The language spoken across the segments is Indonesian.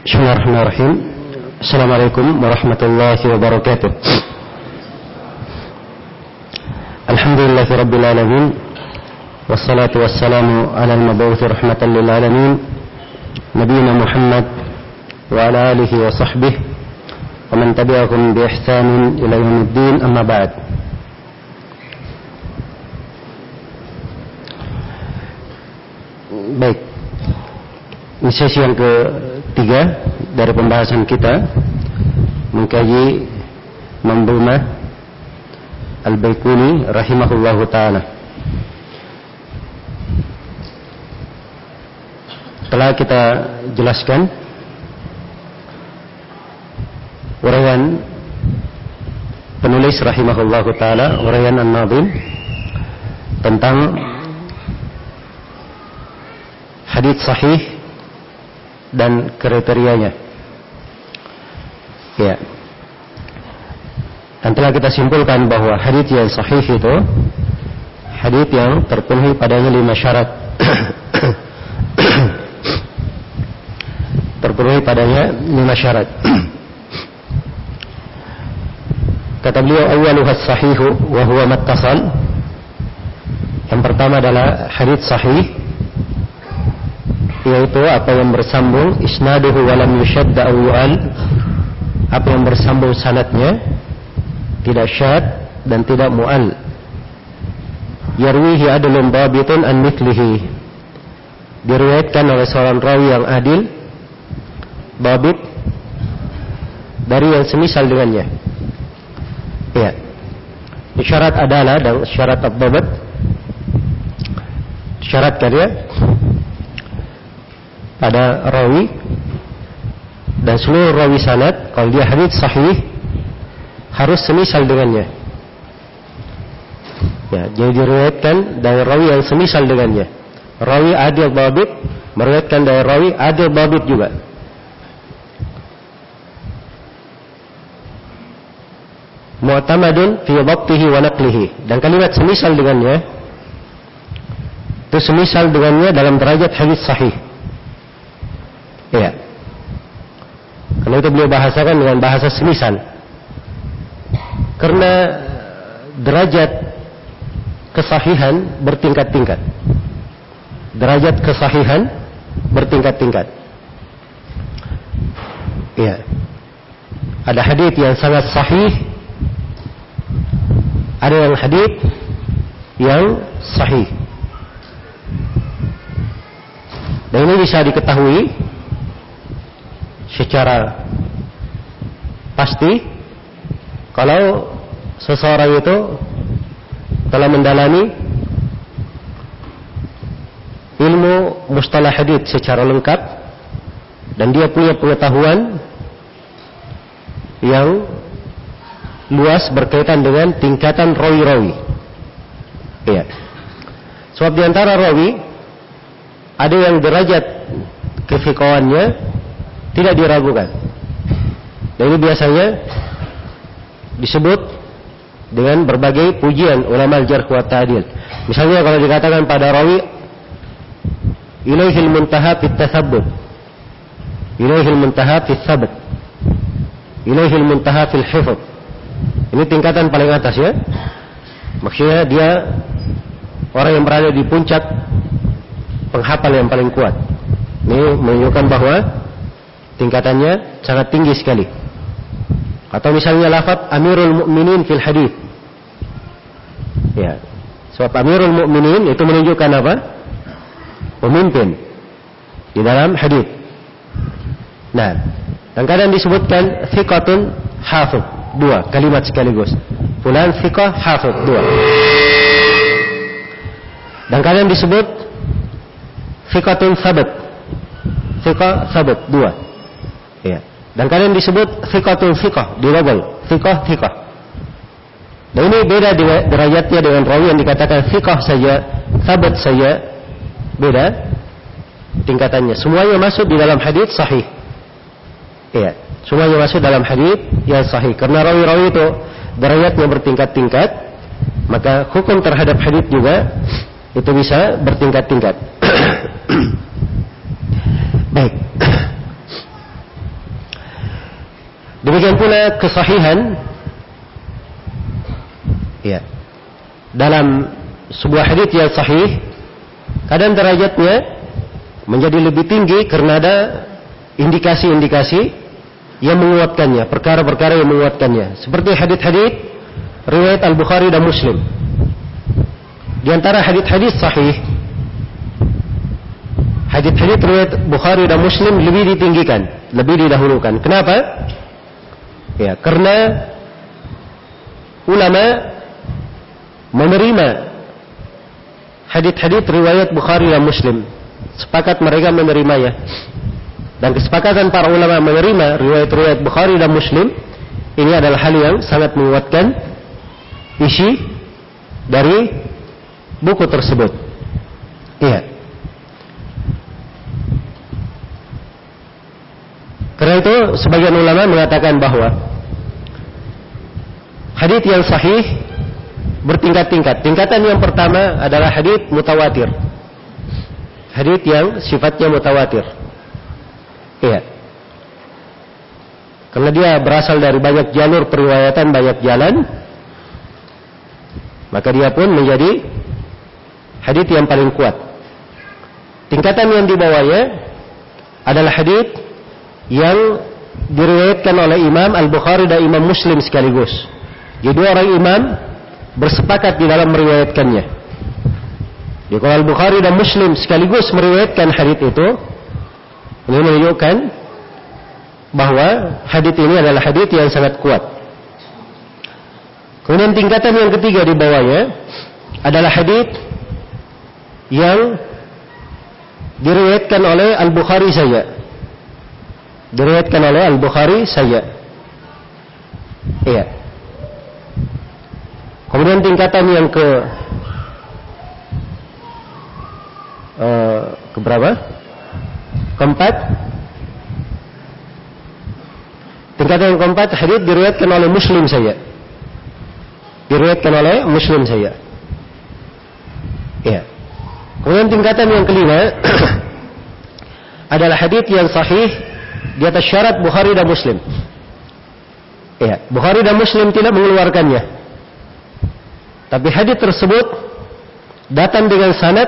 Bismillahirrahmanirrahim. Assalamualaikum warahmatullahi wabarakatuh. Alhamdulillahi rabbil alamin. Wassalatu wassalamu ala al-mabawuthi rahmatan lil alamin. Nabiina Muhammad wa ala alihi wa sahbihi wa man tabi'ahum bi ihsanin ila yaumiddin amma ba'd. Baik. Ini sesi yang ketiga dari pembahasan kita mengkaji Mambumah Al-Baikuni rahimahullahu taala. Telah kita jelaskan uraian penulis rahimahullahu taala, uraian An-Nazim tentang hadis sahih dan kriterianya. Ya. Dan telah kita simpulkan bahwa hadis yang sahih itu hadis yang terpenuhi padanya lima syarat. terpenuhi padanya lima syarat. Kata beliau awaluhas sahihu wa huwa. Yang pertama adalah hadis sahih yaitu apa yang bersambung isnaduhu walam yushadda aw yu'al. Apa yang bersambung sanatnya tidak syad dan tidak mu'al. Yarwihi adlun babitun an mithlihi. Diriwayatkan oleh seorang rawi yang adil babit dari yang semisal dengannya. Ya. Syarat adalah dan syarat abbabat syarat ya pada rawi dan seluruh rawi sanad kalau dia hadis sahih harus semisal dengannya. Ya, jadi diriwayatkan dari rawi yang semisal dengannya. Rawi adil babit meriwayatkan dari rawi adil babit juga. Mu'tamadun fi dhabtihi wa naqlihi dan kalimat semisal dengannya itu semisal dengannya dalam derajat hadis sahih. Iya. Karena itu beliau bahasakan dengan bahasa semisal. Karena derajat kesahihan bertingkat-tingkat. Derajat kesahihan bertingkat-tingkat. Iya. Ada hadis yang sangat sahih. Ada yang hadis yang sahih. Dan ini bisa diketahui secara pasti kalau seseorang itu telah mendalami ilmu mustalah hadith secara lengkap dan dia punya pengetahuan yang luas berkaitan dengan tingkatan rawi-rawi. Iya. Sebab di antara rawi ada yang derajat kefikawannya tidak diragukan. Dan ini biasanya disebut dengan berbagai pujian ulama al-jarh wa ta'dil. Misalnya kalau dikatakan pada rawi ilaihil muntaha fit tathabbut. Ilaihil muntaha fit thabat. Ilaihil muntaha fil hifz. Ini tingkatan paling atas ya. Maksudnya dia orang yang berada di puncak penghafal yang paling kuat. Ini menunjukkan bahwa tingkatannya sangat tinggi sekali. Atau misalnya lafaz Amirul Mukminin fil hadis. Ya. Sebab Amirul Mukminin itu menunjukkan apa? Pemimpin di dalam hadis. Nah, dan kadang disebutkan thiqatun hafid dua kalimat sekaligus. Fulan thiqah hafid dua. Dan kadang disebut thiqatun sabat. Thiqah sabat dua. Dan kalian disebut thiqatul thiqah, dirobol. Thiqah, thiqah. Dan ini beda derajatnya dengan rawi yang dikatakan thiqah saja, sabat saja. Beda tingkatannya. Semuanya masuk di dalam hadis sahih. Iya, semuanya masuk dalam hadis yang sahih. Karena rawi-rawi itu derajatnya bertingkat-tingkat, maka hukum terhadap hadis juga itu bisa bertingkat-tingkat. Baik. Demikian pula kesahihan ya. Dalam sebuah hadis yang sahih kadang derajatnya menjadi lebih tinggi karena ada indikasi-indikasi yang menguatkannya, perkara-perkara yang menguatkannya. Seperti hadis-hadis riwayat Al-Bukhari dan Muslim. Di antara hadis-hadis sahih, hadis-hadis riwayat Bukhari dan Muslim lebih ditinggikan, lebih didahulukan. Kenapa? Ya, karena ulama menerima hadis-hadis riwayat Bukhari dan Muslim. Sepakat mereka menerimanya. Dan kesepakatan para ulama menerima riwayat-riwayat Bukhari dan Muslim ini adalah hal yang sangat menguatkan isi dari buku tersebut. Itu sebagian ulama mengatakan bahwa hadis yang sahih bertingkat-tingkat. Tingkatan yang pertama adalah hadis mutawatir. Hadis yang sifatnya mutawatir. Iya. Karena dia berasal dari banyak jalur periwayatan, banyak jalan, maka dia pun menjadi hadis yang paling kuat. Tingkatan yang dibawanya adalah hadis yang diriwayatkan oleh Imam Al-Bukhari dan Imam Muslim sekaligus. Jadi orang imam bersepakat di dalam meriwayatkannya. Jadi kalau Al-Bukhari dan Muslim sekaligus meriwayatkan hadis itu, ini menunjukkan bahwa hadis ini adalah hadis yang sangat kuat. Kemudian tingkatan yang ketiga di bawahnya adalah hadis yang diriwayatkan oleh Al-Bukhari saja. Diriwayatkan oleh Al-Bukhari saja. Iya. Kemudian tingkatan yang ke uh, ke berapa? Keempat, tingkatan yang keempat hadis diriwayatkan oleh Muslim saja. Diriwayatkan oleh Muslim saja. Ya. Kemudian tingkatan yang kelima adalah hadis yang sahih di atas syarat Bukhari dan Muslim. Ya, Bukhari dan Muslim tidak mengeluarkannya. Tapi hadis tersebut datang dengan sanad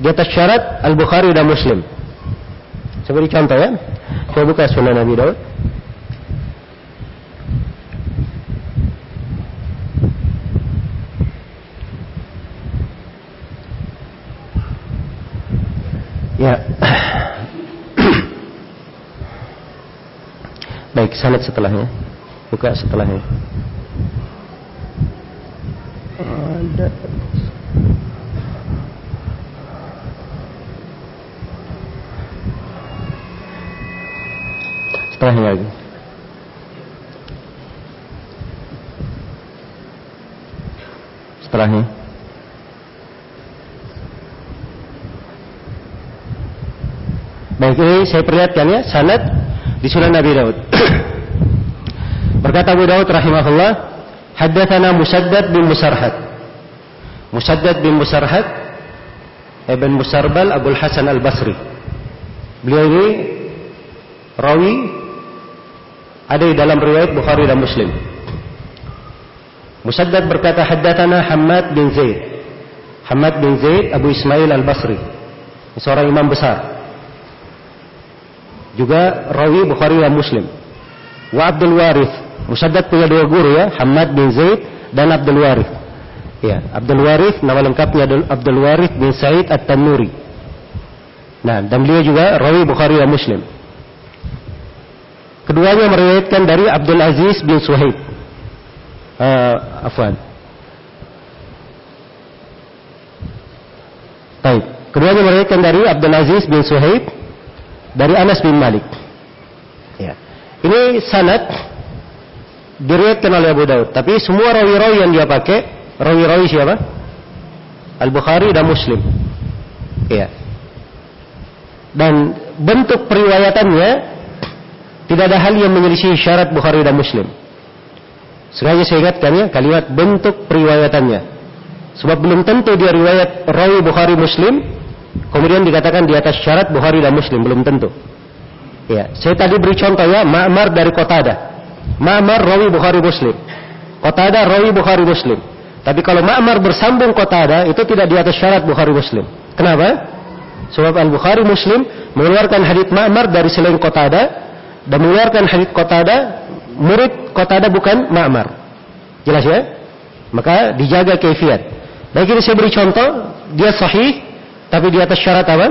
di atas syarat Al-Bukhari dan Muslim. Saya beri contoh ya. Saya buka sunnah Nabi Daud. Ya. Baik, sanad setelahnya. Buka setelahnya. Ada setelahnya lagi. Setelahnya. Baik ini saya perlihatkan ya sanad di Sunan Nabi Daud. Berkata Abu Daud rahimahullah, haddatsana Musaddad bin Musarhad. Musaddad bin Musarhad Ibn Musarbal Abdul Hasan Al-Basri. Beliau ini rawi ada di dalam riwayat Bukhari dan Muslim. Musaddad berkata haddatsana Hamad bin Zaid. Hamad bin Zaid Abu Ismail Al-Basri. Seorang imam besar. Juga rawi Bukhari dan Muslim. Wa Abdul Warith. Musaddad punya dua guru ya, Hamad bin Zaid dan Abdul Warith. Ya, Abdul Warith nama lengkapnya Abdul Warith bin Said At-Tanuri. Nah, dan beliau juga rawi Bukhari dan Muslim. Keduanya meriwayatkan dari Abdul Aziz bin Suhaib. Uh, afwan. Baik. Keduanya meriwayatkan dari Abdul Aziz bin Suhaib dari Anas bin Malik. Ya. Ini sanad diriwayatkan oleh Abu Daud, tapi semua rawi-rawi yang dia pakai, rawi-rawi siapa? Al-Bukhari dan Muslim. Ya. Dan bentuk periwayatannya tidak ada hal yang menyelisih syarat Bukhari dan Muslim. Sengaja saya ingatkan ya kalimat bentuk periwayatannya. Sebab belum tentu dia riwayat rawi Bukhari Muslim, kemudian dikatakan di atas syarat Bukhari dan Muslim belum tentu. Ya, saya tadi beri contoh ya, Ma'mar dari Qatada. Ma'mar rawi Bukhari Muslim. Qatada rawi Bukhari Muslim. Tapi kalau Ma'mar bersambung Qatada itu tidak di atas syarat Bukhari Muslim. Kenapa? Sebab Al-Bukhari Muslim mengeluarkan hadits Ma'mar dari selain Qatada dan mengeluarkan hadits Qatada murid Qatada bukan Ma'mar. Jelas ya? Maka dijaga kefiat. Baik ini saya beri contoh, dia sahih tapi di atas syarat apa?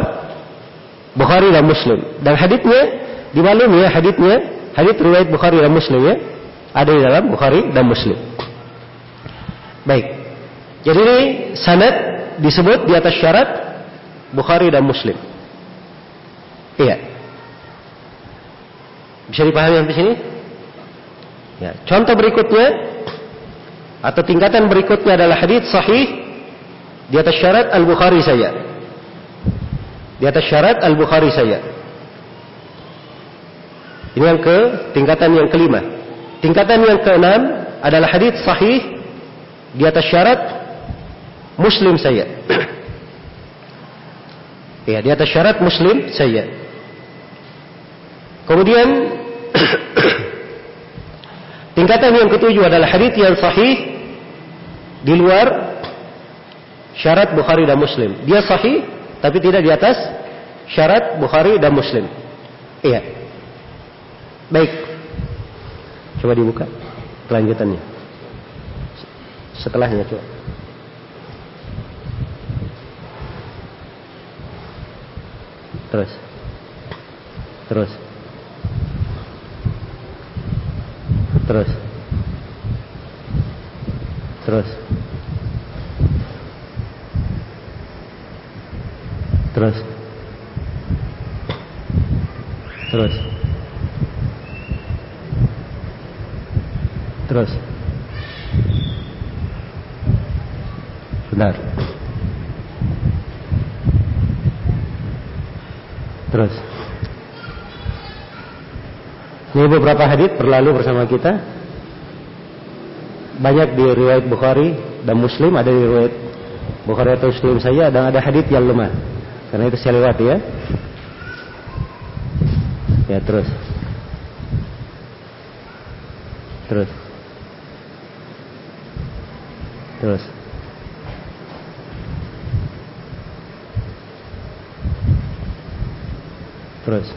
Bukhari dan Muslim. Dan haditsnya Dimaklumi ya haditnya, hadit riwayat Bukhari dan Muslim ya. Ada di dalam Bukhari dan Muslim. Baik. Jadi ini sanad disebut di atas syarat Bukhari dan Muslim. Iya. Bisa dipahami sampai sini? Ya. Contoh berikutnya atau tingkatan berikutnya adalah hadis sahih di atas syarat Al Bukhari saya. Di atas syarat Al Bukhari saya. Ini yang ke tingkatan yang kelima. Tingkatan yang keenam adalah hadis sahih di atas syarat muslim saya. ya, di atas syarat muslim saya. Kemudian tingkatan yang ketujuh adalah hadis yang sahih di luar syarat Bukhari dan Muslim. Dia sahih tapi tidak di atas syarat Bukhari dan Muslim. Iya. Baik. Coba dibuka kelanjutannya. Setelahnya coba. Terus. Terus. Terus. Terus. Terus. Terus. Terus. Benar. Terus. Ini beberapa hadis berlalu bersama kita. Banyak di riwayat Bukhari dan Muslim, ada di riwayat Bukhari atau Muslim saya dan ada hadis yang lemah. Karena itu saya lewat ya. Ya terus. Terus. Terus. Terus.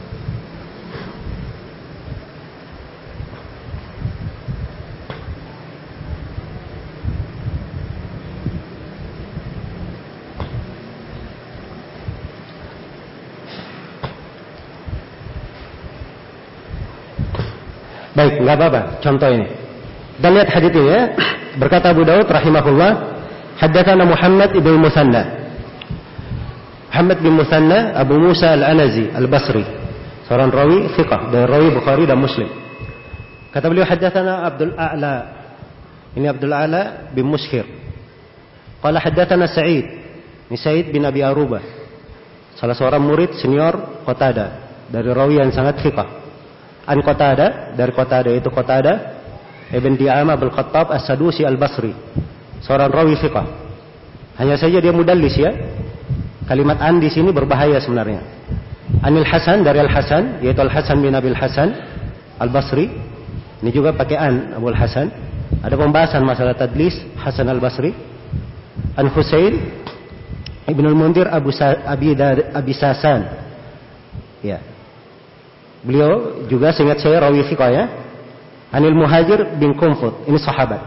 Baik, nggak apa-apa. Contoh ini. Kita lihat hadis ini ya. Berkata Abu Daud rahimahullah, haddatsana Muhammad ibn Musanna. Muhammad bin Musanna Abu Musa Al-Anazi Al-Basri. Seorang rawi fiqh dari rawi Bukhari dan Muslim. Kata beliau haddatsana Abdul A'la. Ini Abdul A'la bin Mushir. Qala haddatsana Sa'id. Ini Sa'id bin Abi Aruba. Salah seorang murid senior Qatada dari rawi yang sangat fiqh. An Qatada dari Qatada itu Qatada Ibn Di'amah Abdul Khattab As-Sadusi Al-Basri. Seorang rawi fiqah. Hanya saja dia mudallis ya. Kalimat an di sini berbahaya sebenarnya. Anil Hasan dari Al Hasan yaitu Al Hasan bin Abil Hasan Al Basri. Ini juga pakai an Abu Al Hasan. Ada pembahasan masalah tadlis Hasan Al Basri. An Husain Ibn Al Mundir Abu Sa Abi, Abi Sasan. Ya. Beliau juga seingat saya rawi fiqah ya. Anil Muhajir bin Kumfut. Ini sahabat.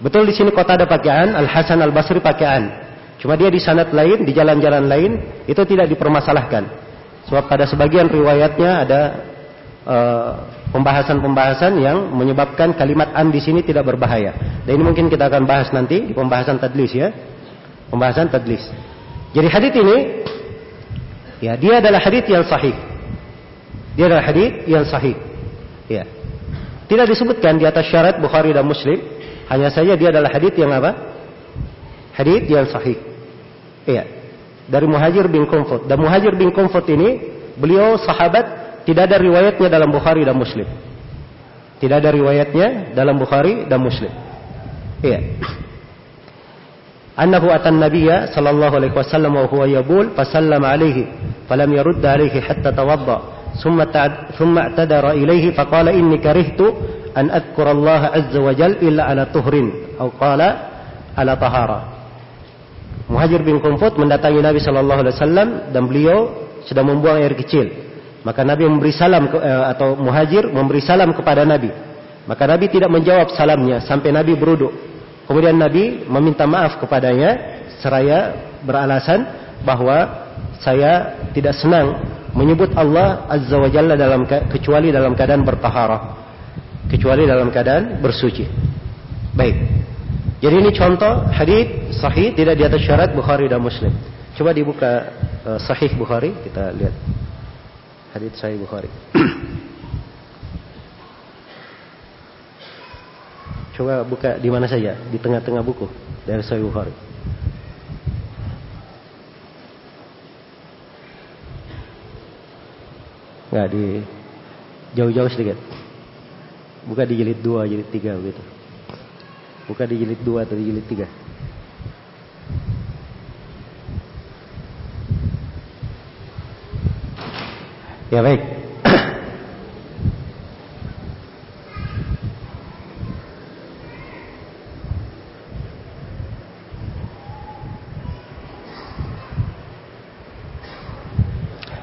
Betul di sini kota ada pakaian, Al Hasan Al Basri pakaian. Cuma dia di sanad lain, di jalan-jalan lain itu tidak dipermasalahkan. Sebab pada sebagian riwayatnya ada eh, pembahasan-pembahasan uh, yang menyebabkan kalimat an di sini tidak berbahaya. Dan ini mungkin kita akan bahas nanti di pembahasan tadlis ya. Pembahasan tadlis. Jadi hadis ini ya dia adalah hadis yang sahih. Dia adalah hadis yang sahih. Ya. Tidak disebutkan di atas syarat Bukhari dan Muslim. Hanya saja dia adalah hadith yang apa? Hadith yang sahih. Iya. Dari Muhajir bin Kumfut. Dan Muhajir bin Kumfut ini, beliau sahabat, tidak ada riwayatnya dalam Bukhari dan Muslim. Tidak ada riwayatnya dalam Bukhari dan Muslim. Iya. Nabiyya sallallahu alaihi wasallam wa huwa yabul fasallama alaihi falam yarudda alaihi hatta tawadda ثم ثم اعتذر إليه فقال إني كرهت أن أذكر الله عز وجل إلا على طهر أو قال على طهارة Muhajir bin Kumfut mendatangi Nabi Shallallahu Alaihi Wasallam dan beliau sedang membuang air kecil. Maka Nabi memberi salam ke, eh, atau Muhajir memberi salam kepada Nabi. Maka Nabi tidak menjawab salamnya sampai Nabi beruduk. Kemudian Nabi meminta maaf kepadanya seraya beralasan bahwa saya tidak senang menyebut Allah Azza wa Jalla dalam kecuali dalam keadaan bertaharah. Kecuali dalam keadaan bersuci. Baik. Jadi ini contoh hadis sahih tidak di atas syarat Bukhari dan Muslim. Coba dibuka uh, sahih Bukhari kita lihat. Hadis sahih Bukhari. Coba buka di mana saja, di tengah-tengah buku dari Sahih Bukhari. Enggak di jauh-jauh sedikit. Buka di jilid 2, jilid 3 begitu. Buka di jilid 2 atau di jilid 3. Ya baik.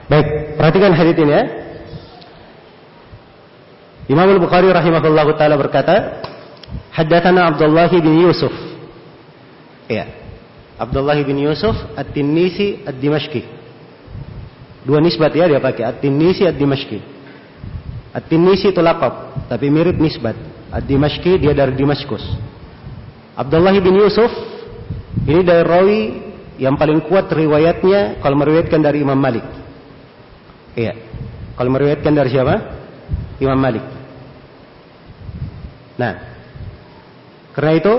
baik, perhatikan hadis ini ya. Imam Al-Bukhari rahimahullahu taala berkata, Haddatsana Abdullah bin Yusuf. Ya. Abdullah bin Yusuf At-Tinnisi Ad-Dimashqi. Dua nisbat ya dia pakai At-Tinnisi Ad-Dimashqi. At-Tinnisi itu lakab, tapi mirip nisbat. Ad-Dimashqi dia dari Damaskus. Abdullah bin Yusuf ini dari rawi yang paling kuat riwayatnya kalau meriwayatkan dari Imam Malik. Iya. Kalau meriwayatkan dari siapa? Imam Malik. Nah, karena itu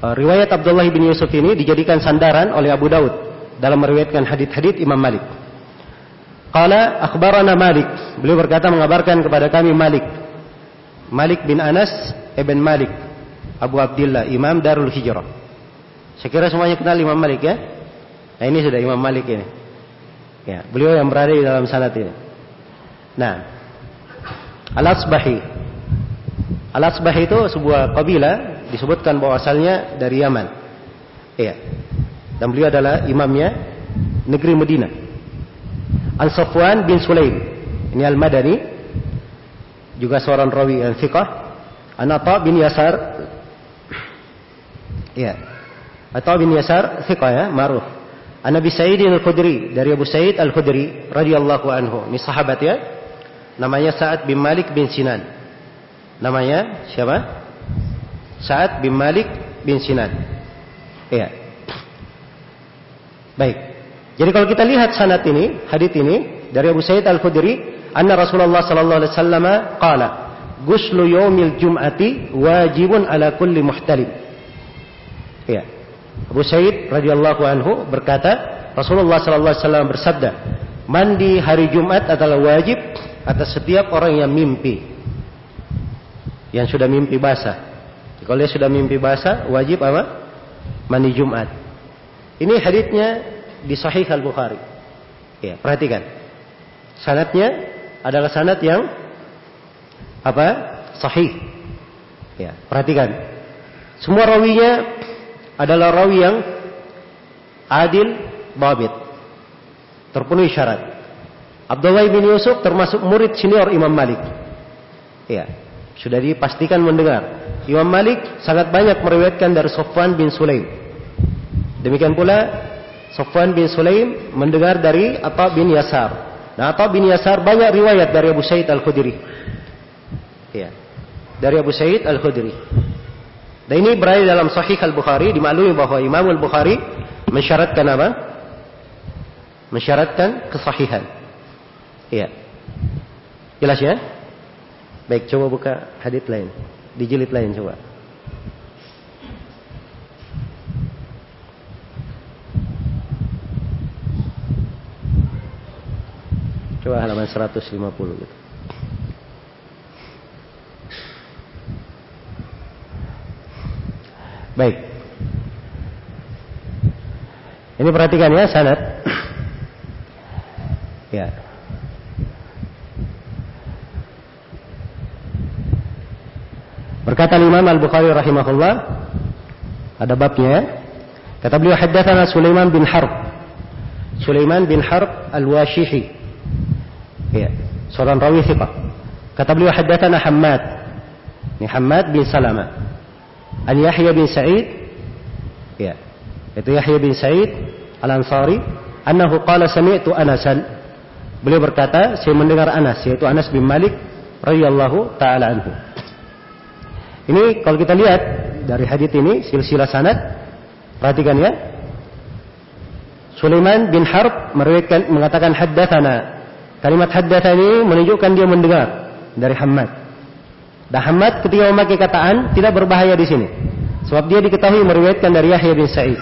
eh, riwayat Abdullah bin Yusuf ini dijadikan sandaran oleh Abu Daud dalam meriwayatkan hadith-hadith Imam Malik. Qala akhbarana Malik. Beliau berkata mengabarkan kepada kami Malik. Malik bin Anas ibn Malik. Abu Abdullah, Imam Darul Hijrah. Saya kira semuanya kenal Imam Malik ya. Nah ini sudah Imam Malik ini. Ya, beliau yang berada di dalam sanad ini. Nah, Al-Asbahi Al-Asbah itu sebuah kabilah disebutkan bahwa asalnya dari Yaman. Iya. Dan beliau adalah imamnya negeri Medina. An Safwan bin Sulaim. Ini Al-Madani. Juga seorang rawi yang fiqah. An bin Yasar. Iya. Atta bin Yasar fiqah ya, ma'ruf. An Nabi Sa'id Al-Khudri dari Abu Sa'id Al-Khudri radhiyallahu anhu. Ini sahabat ya. Namanya Sa'ad bin Malik bin Sinan. Namanya siapa? Sa'ad bin Malik bin Sinan. Iya. Baik. Jadi kalau kita lihat sanad ini, hadis ini dari Abu Sa'id Al-Khudri, anna Rasulullah sallallahu alaihi wasallam qala, "Ghuslu yaumil jum'ati wajibun ala kulli muhtalim." Iya. Abu Sa'id radhiyallahu anhu berkata, Rasulullah sallallahu alaihi wasallam bersabda, "Mandi hari Jumat adalah wajib atas setiap orang yang mimpi." yang sudah mimpi basah. Kalau dia sudah mimpi basah, wajib apa? Mandi Jumat. Ini hadisnya di Sahih Al Bukhari. Ya, perhatikan. Sanatnya adalah sanat yang apa? Sahih. Ya, perhatikan. Semua rawinya adalah rawi yang adil, babit. Terpenuhi syarat. Abdullah bin Yusuf termasuk murid senior Imam Malik. Ya, sudah dipastikan mendengar. Imam Malik sangat banyak meriwayatkan dari Sofwan bin Sulaim. Demikian pula Sofwan bin Sulaim mendengar dari Atta bin Yasar. Nah, Atta bin Yasar banyak riwayat dari Abu Sa'id Al-Khudri. Ya. Dari Abu Sa'id Al-Khudri. Dan ini berada dalam Sahih Al-Bukhari dimaklumi bahwa Imam Al-Bukhari mensyaratkan apa? Mensyaratkan kesahihan. Iya. Jelas ya? Baik, coba buka hadis lain. Di jilid lain coba. Coba halaman 150 gitu. Baik. Ini perhatikan ya sanad. Ya. Berkata Imam Al-Bukhari rahimahullah ada babnya Kata beliau haddatsana Sulaiman bin Harb. Sulaiman bin Harb Al-Washihi. Ya, seorang rawi thiqah. Kata beliau haddatsana Hammad. Ini Hammad bin Salama. An Yahya bin Sa'id. Ya. Itu Yahya bin Sa'id Al-Ansari, annahu qala sami'tu Anasan. Beliau berkata, saya mendengar Anas, yaitu Anas bin Malik radhiyallahu taala anhu. Ini kalau kita lihat dari hadis ini silsilah sanad Perhatikan ya. Sulaiman bin Harb meriwayatkan mengatakan haddatsana. Kalimat haddatsani menunjukkan dia mendengar dari Hamad. Dan Hamad ketika memakai kataan tidak berbahaya di sini. Sebab dia diketahui meriwayatkan dari Yahya bin Sa'id.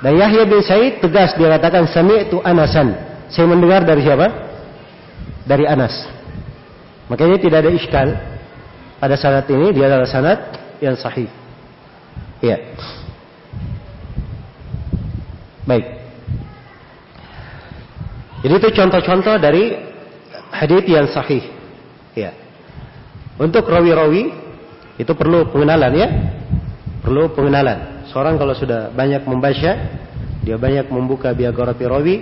Dan Yahya bin Sa'id tegas dia katakan sami'tu Anasan. Saya mendengar dari siapa? Dari Anas. Makanya tidak ada iskal pada sanad ini dia adalah sanad yang sahih. Iya. Baik. Jadi itu contoh-contoh dari hadis yang sahih. Ya. Untuk rawi-rawi itu perlu pengenalan ya. Perlu pengenalan. Seorang kalau sudah banyak membaca, dia banyak membuka biografi rawi,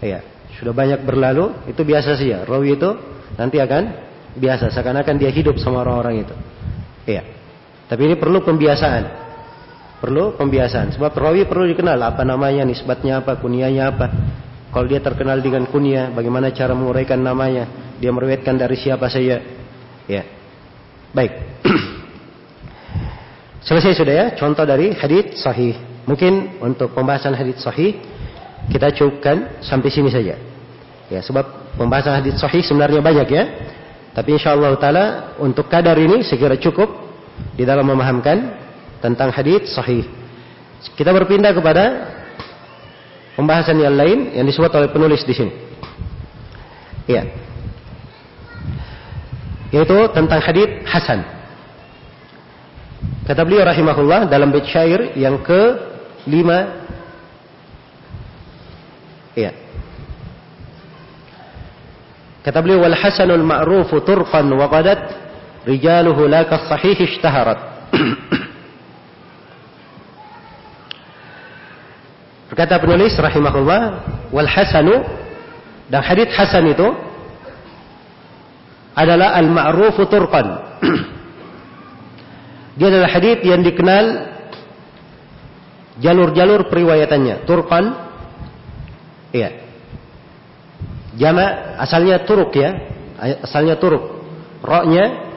ya, sudah banyak berlalu, itu biasa saja. Rawi itu nanti akan biasa seakan-akan dia hidup sama orang-orang itu. Ya. Tapi ini perlu pembiasaan. Perlu pembiasaan. Sebab perawi perlu dikenal apa namanya, nisbatnya apa, kunianya apa. Kalau dia terkenal dengan kunyah, bagaimana cara menguraikan namanya? Dia meriwayatkan dari siapa saja? Ya. Baik. Selesai sudah ya contoh dari hadis sahih. Mungkin untuk pembahasan hadis sahih kita cukupkan sampai sini saja. Ya, sebab pembahasan hadis sahih sebenarnya banyak ya. Tapi insya Allah taala untuk kadar ini segera cukup di dalam memahamkan tentang hadis sahih. Kita berpindah kepada pembahasan yang lain yang disebut oleh penulis di sini. Ya. Yaitu tentang hadis hasan. Kata beliau rahimahullah dalam bait syair yang ke lima. Ya. Kata beliau wal hasanul ma'rufu turqan wa qadat rijaluhu la sahih ishtaharat. Berkata penulis rahimahullah, wal hasanu dan hadith hasan itu adalah al ma'rufu turqan. Dia adalah hadith yang dikenal jalur-jalur periwayatannya. Turqan, iya. Jama asalnya turuk ya, asalnya turuk. Roknya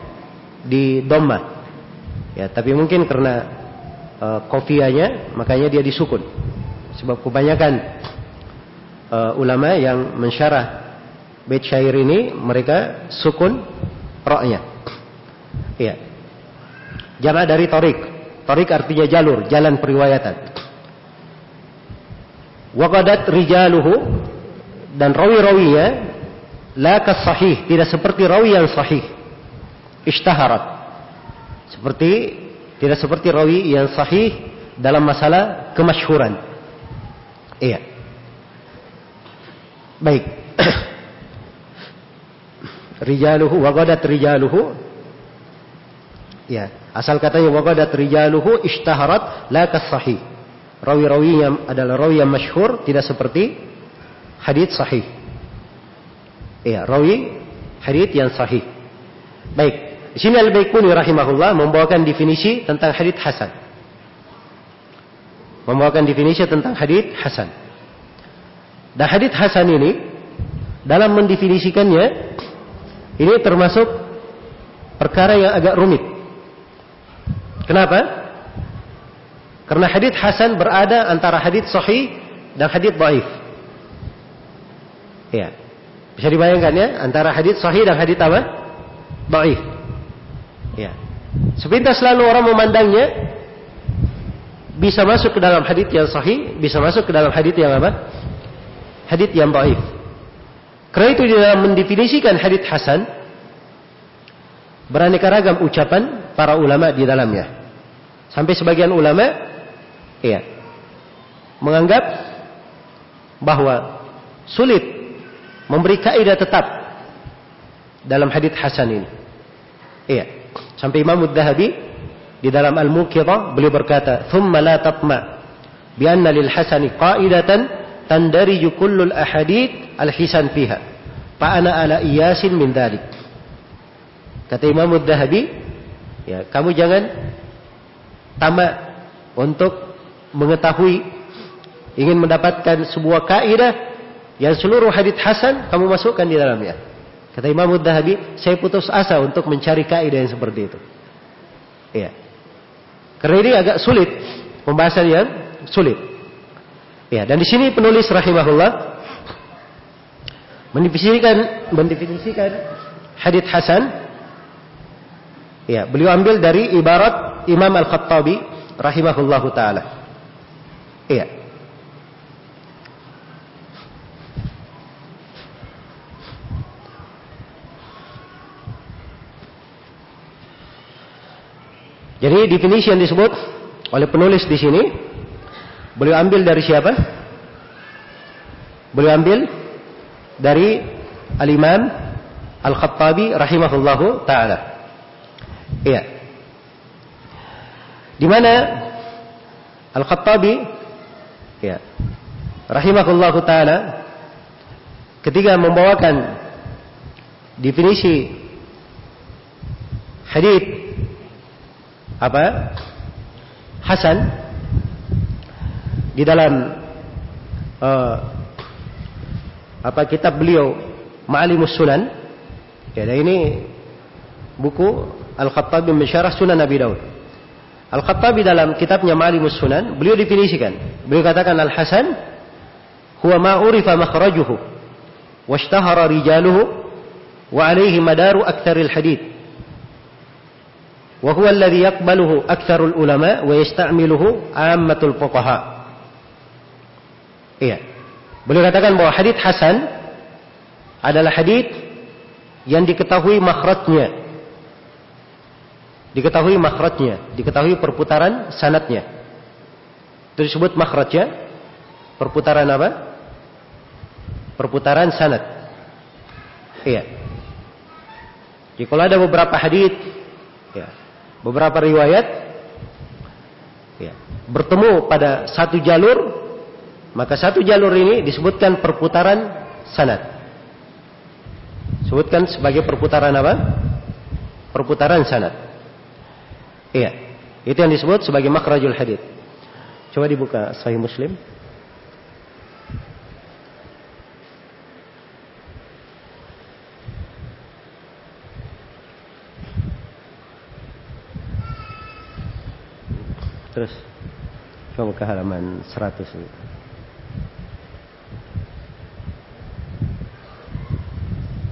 di domba. Ya, tapi mungkin karena uh, kofianya makanya dia disukun. Sebab kebanyakan uh, ulama yang mensyarah bait syair ini mereka sukun roknya. Iya. Jama dari torik. Torik artinya jalur, jalan periwayatan. Waqadat rijaluhu dan rawi-rawinya la sahih, tidak seperti rawi yang sahih. Ishtaharat. Seperti tidak seperti rawi yang sahih dalam masalah kemasyhuran. Iya. Baik. rijaluhu wagadat rijaluhu. Ya, asal katanya wagadat rijaluhu ishtaharat la kasahih. Rawi-rawi yang adalah rawi yang masyhur tidak seperti hadits sahih. Iya, rawi hadits yang sahih. Baik. Di sini Al-Baikuni rahimahullah membawakan definisi tentang hadits hasan membawakan definisi tentang hadith hasan. Dan hadith hasan ini dalam mendefinisikannya ini termasuk perkara yang agak rumit. Kenapa? Karena hadith hasan berada antara hadith sahih dan hadith dhaif. Ya. Bisa dibayangkan ya antara hadith sahih dan hadith apa? Dhaif. Ya. Sepintas selalu orang memandangnya bisa masuk ke dalam hadith yang sahih, bisa masuk ke dalam hadith yang apa? Hadith yang baik. Karena itu dalam mendefinisikan hadith hasan, beraneka ragam ucapan para ulama di dalamnya. Sampai sebagian ulama, iya, menganggap bahwa sulit memberi kaidah tetap dalam hadis hasan ini. Iya. Sampai Imam Ad-Dhahabi di dalam Al-Muqidhah beliau berkata, "Tsumma la tatma' bi anna lil hasani qaidatan tandariju kullu al-ahadith al-hisan fiha." Fa ana ala iyasin min dhalik. Kata Imam Ad-Dhahabi, ya, kamu jangan tamak untuk mengetahui ingin mendapatkan sebuah kaidah yang seluruh hadith hasan kamu masukkan di dalamnya. Kata Imam Dhahabi, saya putus asa untuk mencari kaidah yang seperti itu. Iya. Karena ini agak sulit, pembahasan yang sulit. Ya, dan di sini penulis rahimahullah mendefinisikan mendefinisikan hadith hasan. Ya, beliau ambil dari ibarat Imam Al-Khattabi rahimahullahu taala. Iya. Jadi definisi yang disebut oleh penulis di sini beliau ambil dari siapa? Beliau ambil dari Al-Imam Al-Khattabi rahimahullahu taala. Iya. Di mana Al-Khattabi ya rahimahullahu taala ketika membawakan definisi hadis apa Hasan di dalam uh, apa kitab beliau Ma'alimus Sunan ya dan ini buku Al-Khattabi mensyarah Sunan Nabi Daud Al-Khattabi dalam kitabnya Ma'alimus Sunan beliau definisikan beliau katakan Al-Hasan huwa ma urifa makhrajuhu washtahara rijaluhu wa alaihi madaru aktsaril hadith وهو الذي يقبله أكثر العلماء ويستعمله عامة الفقهاء Iya. Boleh katakan bahwa hadith hasan adalah hadith yang diketahui makhrajnya. Diketahui makhrajnya, diketahui perputaran sanatnya. Itu disebut makhrajnya. Perputaran apa? Perputaran sanat. Iya. Jadi kalau ada beberapa hadith ya, beberapa riwayat ya, bertemu pada satu jalur, maka satu jalur ini disebutkan perputaran sanad. Sebutkan sebagai perputaran apa? Perputaran sanad. Iya. Itu yang disebut sebagai makhrajul hadith. Coba dibuka Sahih Muslim. Terus coba ke halaman 100 ini.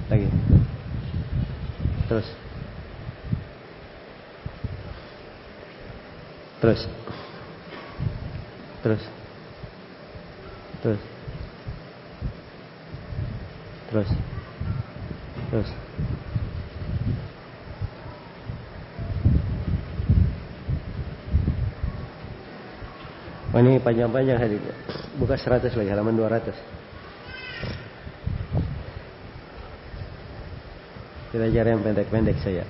Lagi. Terus. Terus. Terus. Terus. Terus. Terus. Oh ini panjang-panjang hadisnya. Buka 100 lagi, halaman 200. Kita cari yang pendek-pendek saya.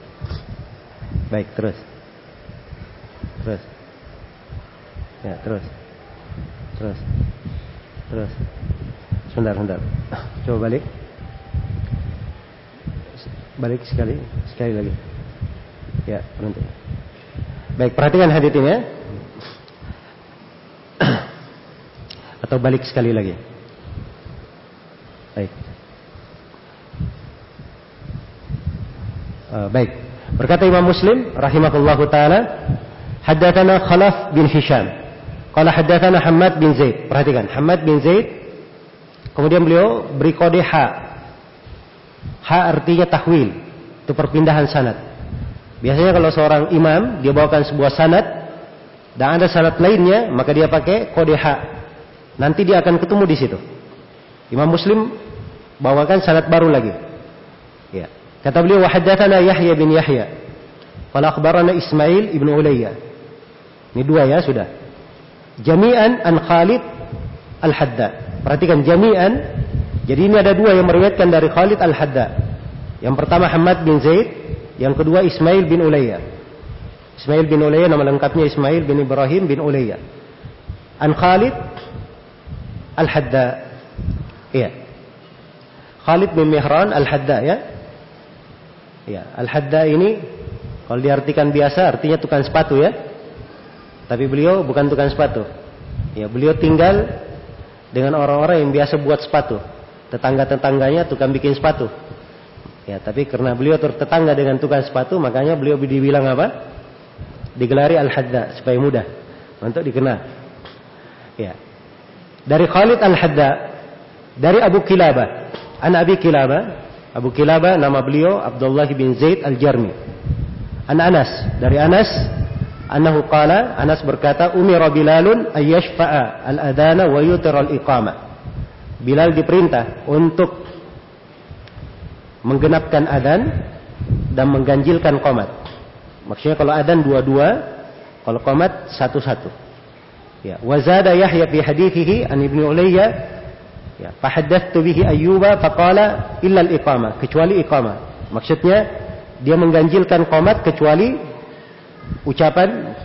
Baik, terus. Terus. Ya, terus. Terus. Terus. Sebentar, sebentar. Coba balik. Balik sekali, sekali lagi. Ya, berhenti. Baik, perhatikan hadis ini ya. Atau balik sekali lagi. Baik. Uh, baik. Berkata Imam Muslim rahimahullahu taala, haddatsana Khalaf bin Hisham. Qala haddatsana Hamad bin Zaid. Perhatikan, Hamad bin Zaid kemudian beliau beri kode H. H artinya tahwil. Itu perpindahan sanad. Biasanya kalau seorang imam dia bawakan sebuah sanad dan ada sanad lainnya, maka dia pakai kode H. Nanti dia akan ketemu di situ. Imam Muslim bawakan sanad baru lagi. Ya. Kata beliau wahadatsana Yahya bin Yahya. Qala akhbarana Ismail ibnu Ulayya. Ini dua ya sudah. Jami'an an Khalid al-Haddad. Perhatikan jami'an Jadi ini ada dua yang meriwayatkan dari Khalid Al-Hadda. Yang pertama Hamad bin Zaid, yang kedua Ismail bin Ulayya. Ismail bin Ulayya nama lengkapnya Ismail bin Ibrahim bin Ulayya. An Khalid Al-Hadda. Iya. Khalid bin Mihran Al-Hadda ya. Ya, Al-Hadda ini kalau diartikan biasa artinya tukang sepatu ya. Tapi beliau bukan tukang sepatu. Ya, beliau tinggal dengan orang-orang yang biasa buat sepatu. Tetangga-tetangganya tukang bikin sepatu. Ya, tapi karena beliau tetangga dengan tukang sepatu, makanya beliau dibilang apa? Digelari Al-Hadda supaya mudah untuk dikenal. Ya. Dari Khalid Al-Hadda, dari Abu Kilabah, An Abi Kilabah, Abu Kilabah nama beliau Abdullah bin Zaid Al-Jarmi. An Anas, dari Anas annahu qala Anas berkata umira Bilalun ayyashfa'a al-adana wa yutira al-iqama. Bilal diperintah untuk menggenapkan adan dan mengganjilkan komat. Maksudnya kalau adan dua-dua, kalau komat satu-satu. Ya, wazada Yahya fi hadithihi an Ibnu Ulayya ya, fahaddatsu bihi Ayyuba faqala illa al-iqama, kecuali iqama. Maksudnya dia mengganjilkan komat kecuali ucapan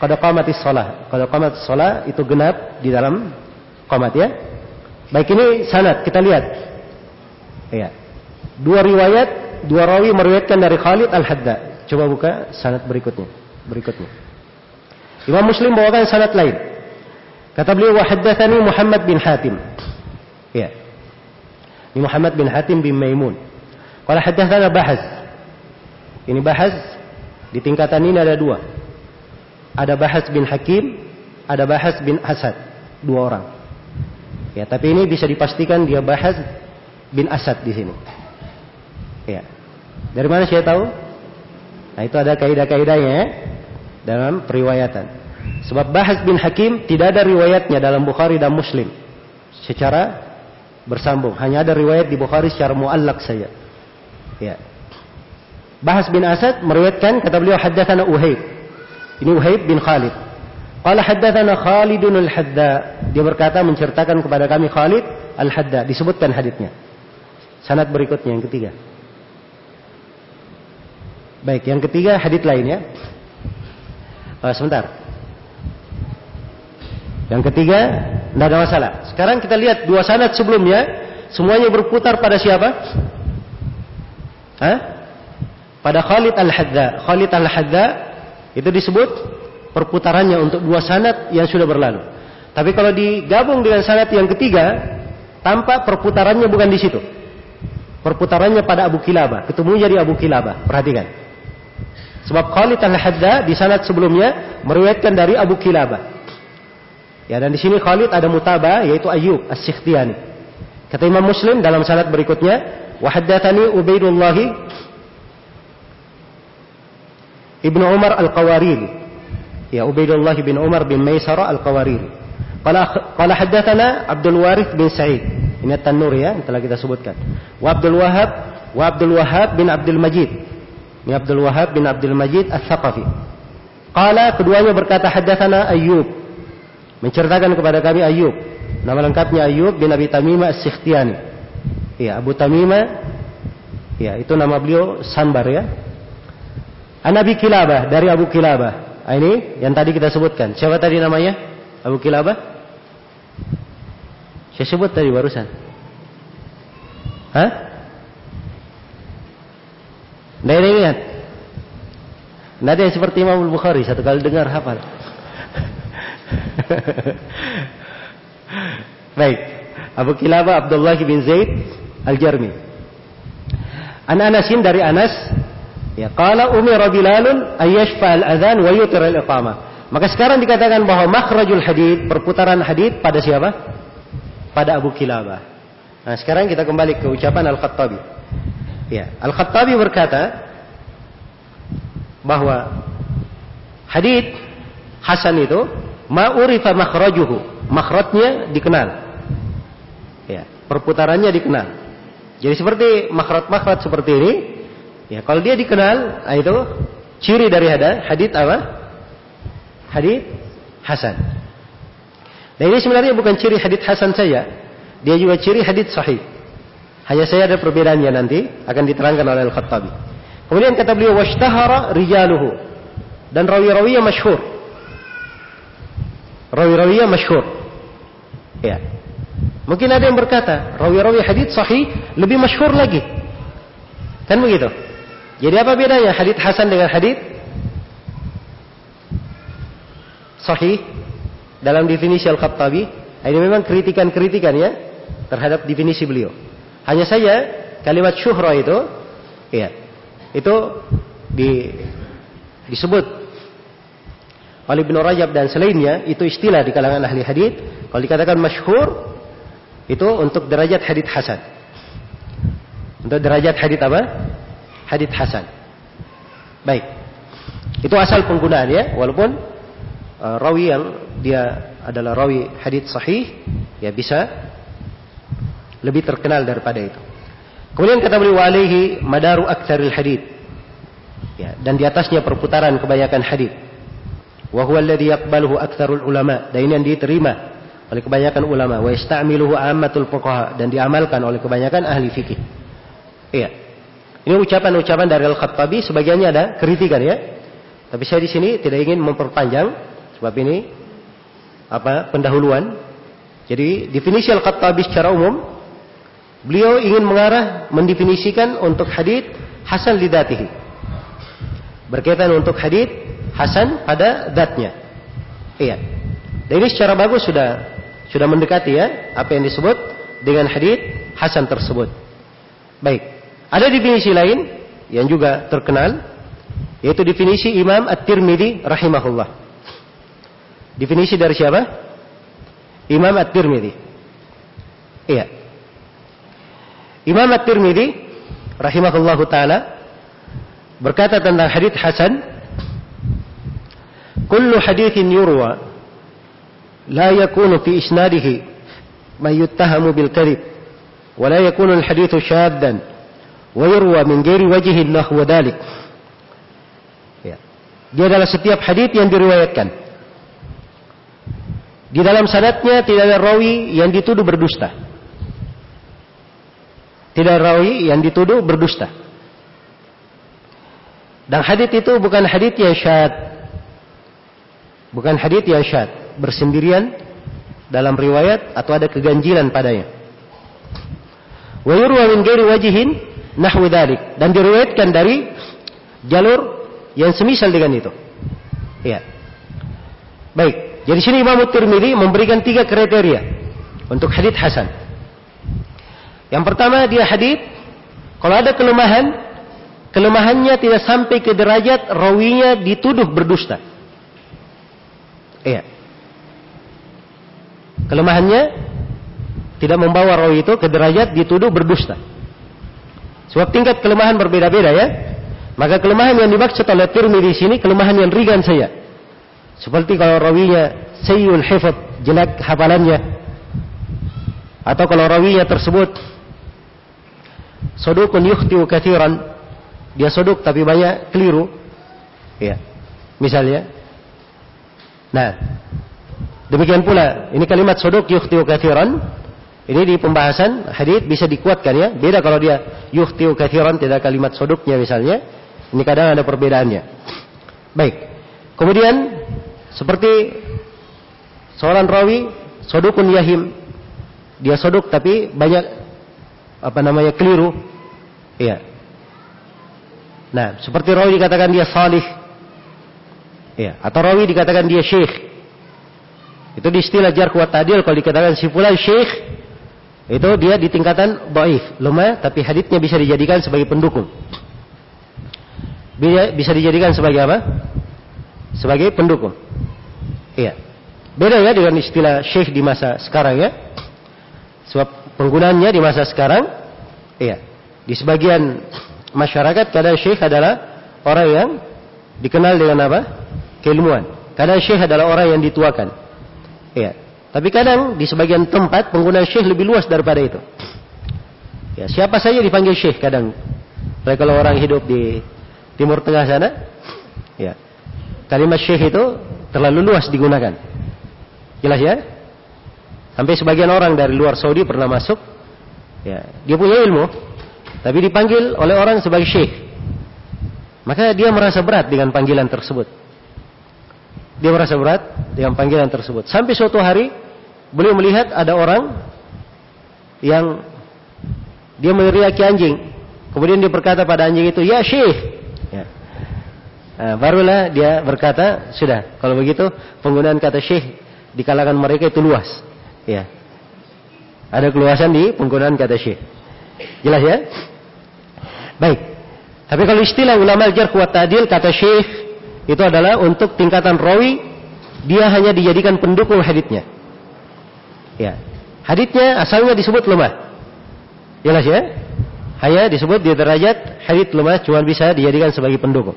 qad qamatis shalah. Qad qamatis shalah itu genap di dalam komat ya. Baik ini sanad kita lihat. Ya. Dua riwayat, dua rawi meriwayatkan dari Khalid Al-Hadda. Coba buka sanad berikutnya. Berikutnya. Imam Muslim bawakan sanad lain. Kata beliau wa Muhammad bin Hatim. Ya. Ini Muhammad bin Hatim bin Maimun. Qala haddatsana Bahaz. Ini Bahaz di tingkatan ini ada dua. Ada Bahaz bin Hakim, ada Bahaz bin Asad. Dua orang. Ya, tapi ini bisa dipastikan dia Bahaz bin Asad di sini. Ya. Dari mana saya tahu? Nah, itu ada kaidah-kaidahnya ya, dalam periwayatan. Sebab Bahas bin Hakim tidak ada riwayatnya dalam Bukhari dan Muslim secara bersambung. Hanya ada riwayat di Bukhari secara muallak saja. Ya. Bahas bin Asad meriwayatkan kata beliau haddatsana Uhaib. Ini Uhaib bin Khalid. Qala haddatsana Khalidun al-Hadda. Dia berkata menceritakan kepada kami Khalid al-Hadda. Disebutkan hadisnya. Sanad berikutnya yang ketiga. Baik, yang ketiga hadits lain ya. Oh, sebentar. Yang ketiga, tidak ada masalah. Sekarang kita lihat dua sanad sebelumnya, semuanya berputar pada siapa? Hah? Pada Khalid Al-Hadda. Khalid Al-Hadda itu disebut perputarannya untuk dua sanad yang sudah berlalu. Tapi kalau digabung dengan sanad yang ketiga, tampak perputarannya bukan di situ. Perputarannya pada Abu Kilabah. Ketemu jadi Abu Kilabah. Perhatikan. Sebab Khalid al-Hadda di sanad sebelumnya meriwayatkan dari Abu Kilabah. Ya dan di sini Khalid ada mutaba yaitu Ayyub As-Sikhtiyani. Kata Imam Muslim dalam sanad berikutnya, wa haddatsani Ubaidullah Ibnu Umar Al-Qawariri. Ya Ubaidullah bin Umar bin Maisara Al-Qawariri. Qala qala haddatsana Abdul Warith bin Sa'id. Ini At-Tanur ya, yang telah kita sebutkan. Wa Abdul Wahab wa Abdul Wahab bin Abdul Majid ini Abdul Wahab bin Abdul Majid As-Saqafi. Qala keduanya berkata hadatsana Ayyub. Menceritakan kepada kami Ayyub. Nama lengkapnya Ayyub bin Abi Tamimah As-Sikhtiyani. Ya, Abu Tamimah. Ya, itu nama beliau Sambar ya. Anabi Kilabah dari Abu Kilabah. Ah, ini yang tadi kita sebutkan. Siapa tadi namanya? Abu Kilabah? Saya sebut tadi barusan. Hah? Ada ingat. Tidak ada yang seperti Imam Bukhari satu kali dengar hafal. Baik. Abu Kilabah Abdullah bin Zaid Al-Jarmi. An Anasin dari Anas, ya qala umira Bilalun ayyashfa al-adzan wa yutir al-iqamah. Maka sekarang dikatakan bahwa makhrajul hadid, perputaran hadid pada siapa? Pada Abu Kilabah. Nah, sekarang kita kembali ke ucapan Al-Khattabi. Ya, Al-Khattabi berkata bahwa hadith Hasan itu ma'urifa makhrajuhu, makhrajnya dikenal. Ya, perputarannya dikenal. Jadi seperti makhraj-makhraj seperti ini, ya kalau dia dikenal, nah itu ciri dari ada hadith apa? Hadith Hasan. Nah ini sebenarnya bukan ciri hadith Hasan saja, dia juga ciri hadis sahih. Hanya saya ada perbedaannya nanti akan diterangkan oleh Al-Khattabi. Kemudian kata beliau washtahara rijaluhu dan rawi-rawinya masyhur. Rawi-rawinya masyhur. Ya. Mungkin ada yang berkata, rawi-rawi hadis sahih lebih masyhur lagi. Kan begitu? Jadi apa bedanya hadis hasan dengan hadis sahih dalam definisi Al-Khattabi? Ini memang kritikan-kritikan ya terhadap definisi beliau. Hanya saja kalimat syuhra itu ya itu di, disebut oleh Ibnu Rajab dan selainnya itu istilah di kalangan ahli hadis. Kalau dikatakan masyhur itu untuk derajat hadis hasan. Untuk derajat hadis apa? Hadis hasan. Baik. Itu asal penggunaan ya, walaupun uh, rawi yang dia adalah rawi hadis sahih ya bisa lebih terkenal daripada itu. Kemudian kata beliau alaihi madaru aktsaril hadith. Ya, dan di atasnya perputaran kebanyakan hadith. Wa huwa alladhi yaqbaluhu aktsarul ulama. Dan ini yang diterima oleh kebanyakan ulama. Wa yasta'miluhu ammatul fuqaha dan diamalkan oleh kebanyakan ahli fikih. Iya. Ini ucapan-ucapan dari Al-Khattabi sebagiannya ada kritikan ya. Tapi saya di sini tidak ingin memperpanjang sebab ini apa pendahuluan. Jadi definisi Al-Khattabi secara umum Beliau ingin mengarah mendefinisikan untuk hadith hasan lidatihi. Berkaitan untuk hadith hasan pada zatnya. Iya. Dan ini secara bagus sudah sudah mendekati ya apa yang disebut dengan hadith hasan tersebut. Baik. Ada definisi lain yang juga terkenal yaitu definisi Imam At-Tirmidzi rahimahullah. Definisi dari siapa? Imam At-Tirmidzi. Iya. Imam At-Tirmidzi rahimahullahu taala berkata tentang hadis hasan yakunu fi isnadihi man yuttahamu bil kadhib wa la yakunu al hadithu shaddan wa yurwa min ghairi wajhin nahwa dhalik ya dia adalah setiap hadis yang diriwayatkan di dalam sanadnya tidak ada rawi yang dituduh berdusta tidak rawi yang dituduh berdusta. Dan hadit itu bukan hadit yang syad. Bukan hadit yang syad. Bersendirian dalam riwayat atau ada keganjilan padanya. Wa yurwa min wajihin dhalik. Dan diriwayatkan dari jalur yang semisal dengan itu. Ya. Baik. Jadi sini Imam Tirmidzi memberikan tiga kriteria untuk hadit hasan. Yang pertama dia hadith. Kalau ada kelemahan, kelemahannya tidak sampai ke derajat rawinya dituduh berdusta. Iya. Kelemahannya tidak membawa rawi itu ke derajat dituduh berdusta. Sebab tingkat kelemahan berbeda-beda ya. Maka kelemahan yang dimaksud oleh Tirmi di sini kelemahan yang ringan saja. Seperti kalau rawinya sayyul hifat, jelek hafalannya. Atau kalau rawinya tersebut Sodukun yukhtiu kathiran. Dia soduk tapi banyak keliru. Ya. Misalnya. Nah. Demikian pula. Ini kalimat soduk yukhtiu kathiran. Ini di pembahasan hadith bisa dikuatkan ya. Beda kalau dia yukhtiu kathiran tidak kalimat soduknya misalnya. Ini kadang ada perbedaannya. Baik. Kemudian seperti seorang rawi sodukun yahim. Dia soduk tapi banyak apa namanya keliru. Iya. Nah, seperti rawi dikatakan dia salih. Iya, atau rawi dikatakan dia syekh. Itu di istilah jar kuat tadil kalau dikatakan si fulan syekh itu dia di tingkatan dhaif, lemah tapi haditsnya bisa dijadikan sebagai pendukung. Bisa dijadikan sebagai apa? Sebagai pendukung. Iya. Beda ya dengan istilah syekh di masa sekarang ya. Sebab penggunaannya di masa sekarang iya di sebagian masyarakat kadang syekh adalah orang yang dikenal dengan apa? Keilmuan. Kadang syekh adalah orang yang dituakan. Ya. Tapi kadang di sebagian tempat penggunaan syekh lebih luas daripada itu. Ya, siapa saja dipanggil syekh kadang. Baik kalau orang hidup di Timur Tengah sana, ya. Kalimat syekh itu terlalu luas digunakan. Jelas ya? Sampai sebagian orang dari luar Saudi pernah masuk. Ya, dia punya ilmu, tapi dipanggil oleh orang sebagai syekh. Maka dia merasa berat dengan panggilan tersebut. Dia merasa berat dengan panggilan tersebut. Sampai suatu hari beliau melihat ada orang yang dia meneriaki anjing. Kemudian dia berkata pada anjing itu, "Ya Syekh." Ya. Nah, barulah dia berkata, "Sudah, kalau begitu penggunaan kata Syekh di kalangan mereka itu luas." Ya. Ada keluasan di penggunaan kata syekh. Jelas ya? Baik. Tapi kalau istilah ulama jarh wa ta'dil kata syekh itu adalah untuk tingkatan rawi dia hanya dijadikan pendukung haditnya. Ya. Haditnya asalnya disebut lemah. Jelas ya? Hanya disebut di derajat hadit lemah cuma bisa dijadikan sebagai pendukung.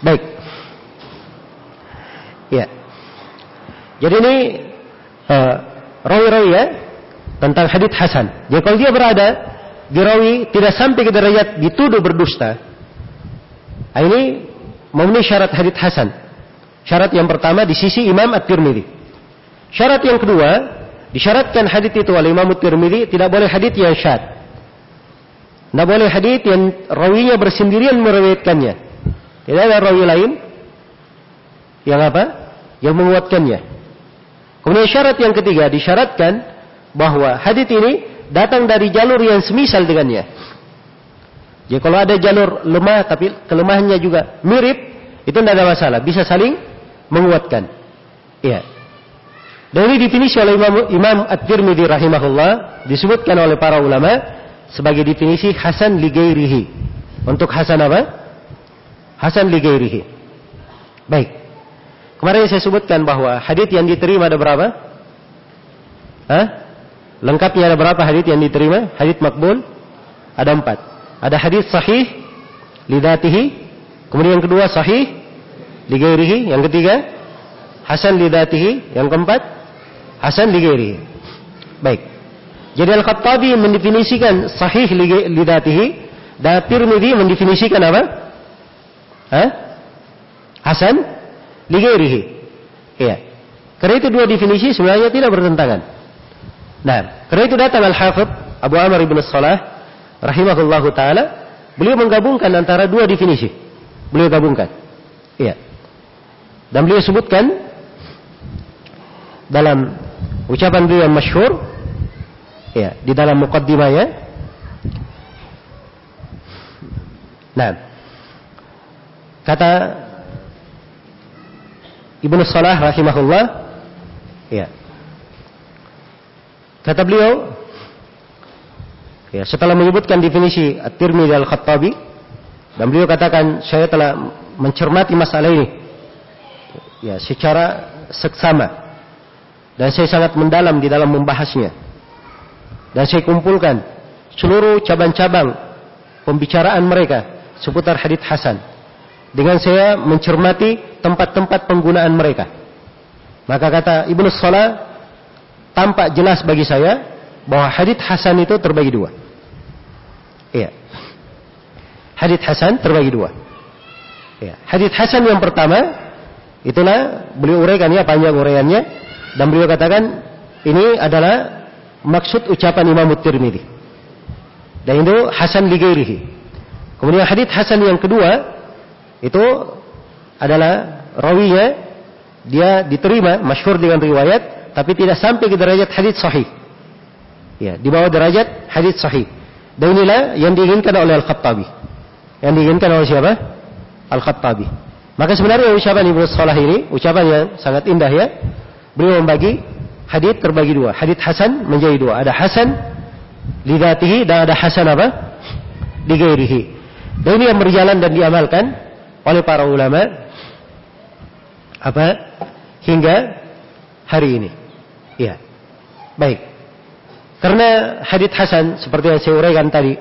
Baik. Ya. Jadi ini uh, rawi-rawi ya tentang hadits hasan. Jadi kalau dia berada di rawi tidak sampai ke derajat dituduh berdusta, nah ini memenuhi syarat hadits hasan. Syarat yang pertama di sisi Imam At-Tirmidzi. Syarat yang kedua, disyaratkan hadits itu oleh Imam At-Tirmidzi tidak boleh hadits yang syad. Tidak boleh hadits yang rawinya bersendirian meriwayatkannya. Tidak ada rawi lain yang apa? Yang menguatkannya. Kemudian syarat yang ketiga disyaratkan bahwa hadis ini datang dari jalur yang semisal dengannya. Jadi kalau ada jalur lemah tapi kelemahannya juga mirip, itu tidak ada masalah, bisa saling menguatkan. Iya. Dan ini definisi oleh Imam, Imam At-Tirmidzi rahimahullah disebutkan oleh para ulama sebagai definisi hasan ligairihi. Untuk hasan apa? Hasan ligairihi. Baik. Kemarin saya sebutkan bahwa hadis yang diterima ada berapa? Hah? Lengkapnya ada berapa hadis yang diterima? Hadis makbul ada empat. Ada hadis sahih lidatihi, kemudian yang kedua sahih ligairihi, yang ketiga hasan lidatihi, yang keempat hasan ligairihi. Baik. Jadi Al-Khattabi mendefinisikan sahih lidatihi dan Tirmidzi mendefinisikan apa? Hah? Hasan ligairihi. Iya. Karena itu dua definisi sebenarnya tidak bertentangan. Nah, karena itu datang Al-Hafidh Abu Amr ibn Salah rahimahullahu taala, beliau menggabungkan antara dua definisi. Beliau gabungkan. Iya. Dan beliau sebutkan dalam ucapan beliau yang masyhur ya, di dalam muqaddimahnya. Nah, kata Ibnu Salah rahimahullah ya. Kata beliau ya setelah menyebutkan definisi At-Tirmidzi Al-Khattabi dan beliau katakan saya telah mencermati masalah ini. Ya secara seksama. Dan saya sangat mendalam di dalam membahasnya. Dan saya kumpulkan seluruh cabang-cabang pembicaraan mereka seputar hadits hasan. Dengan saya mencermati tempat-tempat penggunaan mereka. Maka kata Ibnu Salah, tampak jelas bagi saya bahwa hadith hasan itu terbagi dua. Iya. Hadith hasan terbagi dua. Iya. Hadith hasan yang pertama, itulah beliau uraikan ya panjang uraiannya dan beliau katakan ini adalah maksud ucapan Imam Tirmidzi. Dan itu hasan ligairihi. Kemudian hadith hasan yang kedua itu adalah rawinya dia diterima masyhur dengan riwayat tapi tidak sampai ke derajat hadis sahih. Ya, di bawah derajat hadis sahih. Dan inilah yang diinginkan oleh Al-Khattabi. Yang diinginkan oleh siapa? Al-Khattabi. Maka sebenarnya ucapan Ibnu Salah ini ucapan yang sangat indah ya. Beliau membagi hadis terbagi dua. Hadis hasan menjadi dua. Ada hasan lidatihi dan ada hasan apa? Digairihi. Dan ini yang berjalan dan diamalkan oleh para ulama apa hingga hari ini. Iya. Baik. Karena hadits hasan seperti yang saya uraikan tadi,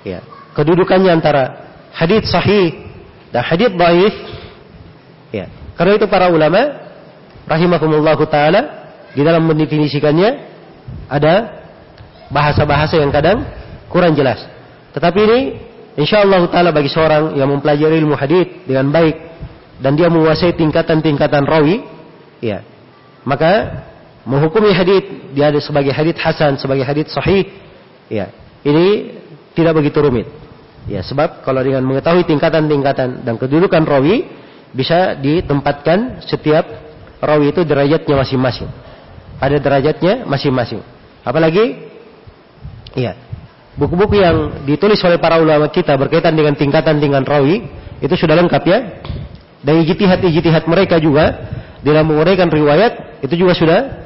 ya, kedudukannya antara hadits sahih dan hadits dhaif, ya. Karena itu para ulama rahimahumullah taala di dalam mendefinisikannya ada bahasa-bahasa yang kadang kurang jelas. Tetapi ini Insya Allah taala bagi seorang yang mempelajari ilmu hadith dengan baik dan dia menguasai tingkatan-tingkatan rawi, ya, maka menghukumi hadis dia ada sebagai hadis hasan, sebagai hadis sahih, ya, ini tidak begitu rumit. Ya, sebab kalau dengan mengetahui tingkatan-tingkatan dan kedudukan rawi bisa ditempatkan setiap rawi itu derajatnya masing-masing. Ada derajatnya masing-masing. Apalagi ya, buku-buku yang ditulis oleh para ulama kita berkaitan dengan tingkatan-tingkatan rawi itu sudah lengkap ya. Dan ijtihad-ijtihad mereka juga dalam menguraikan riwayat itu juga sudah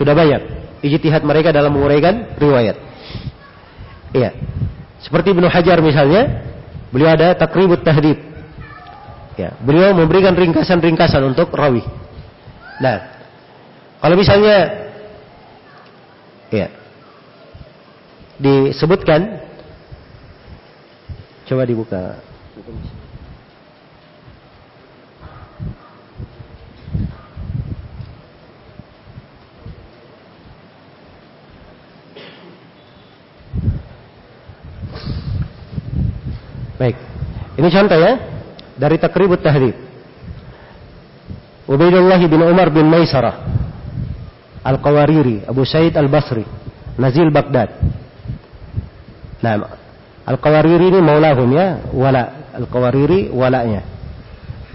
sudah banyak. Ijtihad mereka dalam menguraikan riwayat. Iya. Seperti Ibnu Hajar misalnya, beliau ada takribut tahdib. Ya, beliau memberikan ringkasan-ringkasan untuk rawi. Nah, kalau misalnya ya disebutkan coba dibuka Baik. Ini contoh ya dari Takribut Tahdhib. Ubaidullah bin Umar bin Maisarah Al-Qawariri, Abu Said Al-Basri, Nazil Baghdad. Nah, Al-Qawariri ini maulahum ya, wala. Al-Qawariri walanya.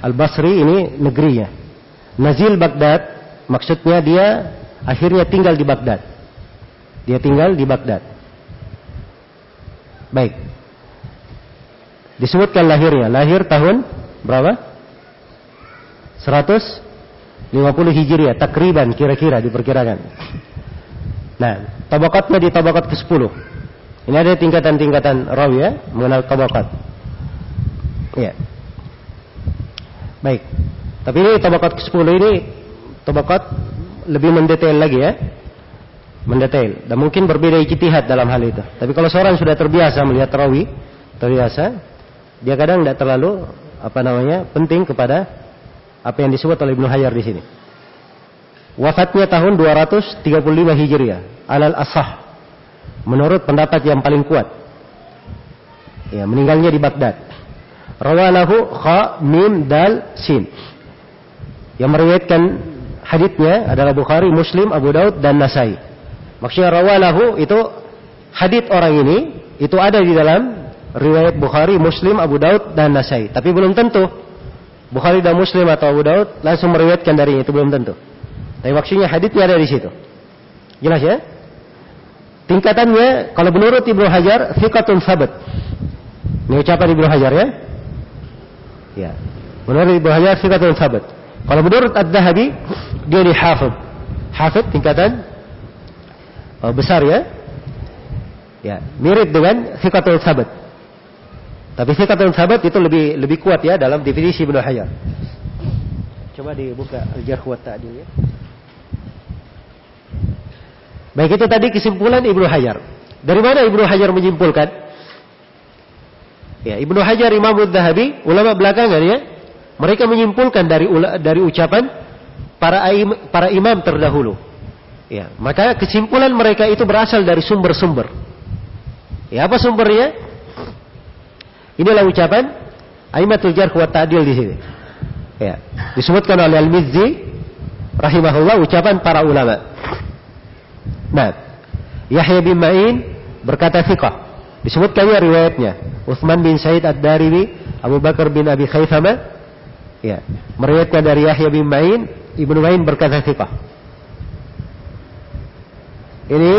Al-Basri ini negerinya. Nazil Baghdad maksudnya dia akhirnya tinggal di Baghdad. Dia tinggal di Baghdad. Baik. Disebutkan lahirnya. Lahir tahun berapa? 150 Hijriah. Takriban kira-kira diperkirakan. Nah, tabakatnya di tabakat ke-10. Ini ada tingkatan-tingkatan rawi ya, mengenal tabakat. Ya. Baik. Tapi ini tabakat ke-10 ini tabakat lebih mendetail lagi ya. Mendetail. Dan mungkin berbeda ijtihad dalam hal itu. Tapi kalau seorang sudah terbiasa melihat rawi, terbiasa, dia kadang tidak terlalu apa namanya penting kepada apa yang disebut oleh Ibnu Hajar di sini. Wafatnya tahun 235 Hijriah, alal asah. Menurut pendapat yang paling kuat. Ya, meninggalnya di Baghdad. Rawalahu kha mim dal sin. Yang meriwayatkan haditnya adalah Bukhari, Muslim, Abu Daud dan Nasai. Maksudnya rawalahu itu hadit orang ini itu ada di dalam riwayat Bukhari, Muslim, Abu Daud dan Nasai. Tapi belum tentu Bukhari dan Muslim atau Abu Daud langsung meriwayatkan dari itu belum tentu. Tapi maksudnya haditsnya ada di situ. Jelas ya? Tingkatannya kalau menurut Ibnu Hajar thiqatun sabat. Ini ucapan Ibnu Hajar ya? Ya. Menurut Ibnu Hajar thiqatun sabat. Kalau menurut Ad-Dahabi dia di hafid. Hafid tingkatan oh, besar ya. Ya, mirip dengan thiqatul sabat. Tapi sikatun sahabat itu lebih lebih kuat ya dalam definisi Ibnu Hajar. Coba dibuka Al-Jarh wa Ta'dil ya. Baik itu tadi kesimpulan Ibnu Hajar. Dari mana Ibnu Hajar menyimpulkan? Ya, Ibnu Hajar Imam Zahabi, ulama belakangan ya, mereka menyimpulkan dari dari ucapan para para imam terdahulu. Ya, maka kesimpulan mereka itu berasal dari sumber-sumber. Ya, apa sumbernya? Inilah ucapan Aimatul Jarh wa Ta'dil di sini. Ya. Disebutkan oleh Al-Mizzi rahimahullah ucapan para ulama. Nah, Yahya bin Ma'in berkata thiqah. Disebutkannya riwayatnya. Uthman bin Said Ad-Darimi, Abu Bakar bin Abi Khaythama, ya, meriwayatkan dari Yahya bin Ma'in, Ibnu Ma'in berkata thiqah. Ini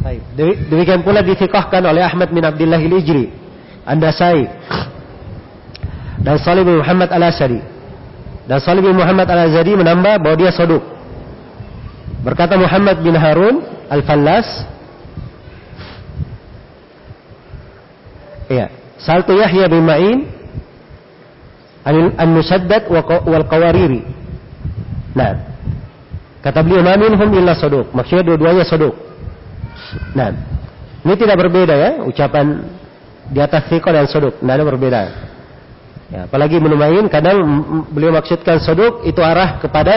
Baik. Demikian pula difikahkan oleh Ahmad bin Abdullah Al-Ijri, An-Nasai, dan Salih bin Muhammad Al-Asadi. Dan Salih bin Muhammad Al-Azadi menambah bahwa dia soduk. Berkata Muhammad bin Harun Al-Fallas, Iya. Saltu Yahya bin Ma'in An-Musaddad wal-Qawariri. Nah, kata beliau, "Ma minhum illa soduk." Maksudnya dua-duanya soduk. Nah, ini tidak berbeda ya ucapan di atas fikor dan soduk, tidak ada berbeda. Ya, apalagi menumain kadang beliau maksudkan soduk itu arah kepada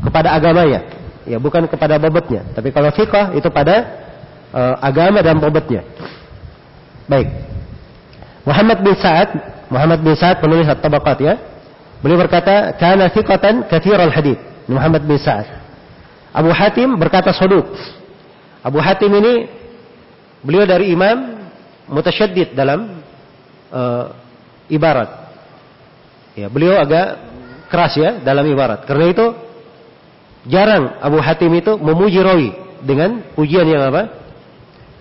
kepada agamanya, ya bukan kepada bobotnya. Tapi kalau fikah itu pada uh, agama dan bobotnya. Baik. Muhammad bin Sa'ad, Muhammad bin Sa'ad penulis At-Tabaqat ya. Beliau berkata, "Kana thiqatan katsiral hadits." Muhammad bin Sa'ad. Abu Hatim berkata soduk. Abu Hatim ini beliau dari imam mutasyaddid dalam uh, ibarat. Ya, beliau agak keras ya dalam ibarat. Karena itu jarang Abu Hatim itu memuji rawi dengan pujian yang apa?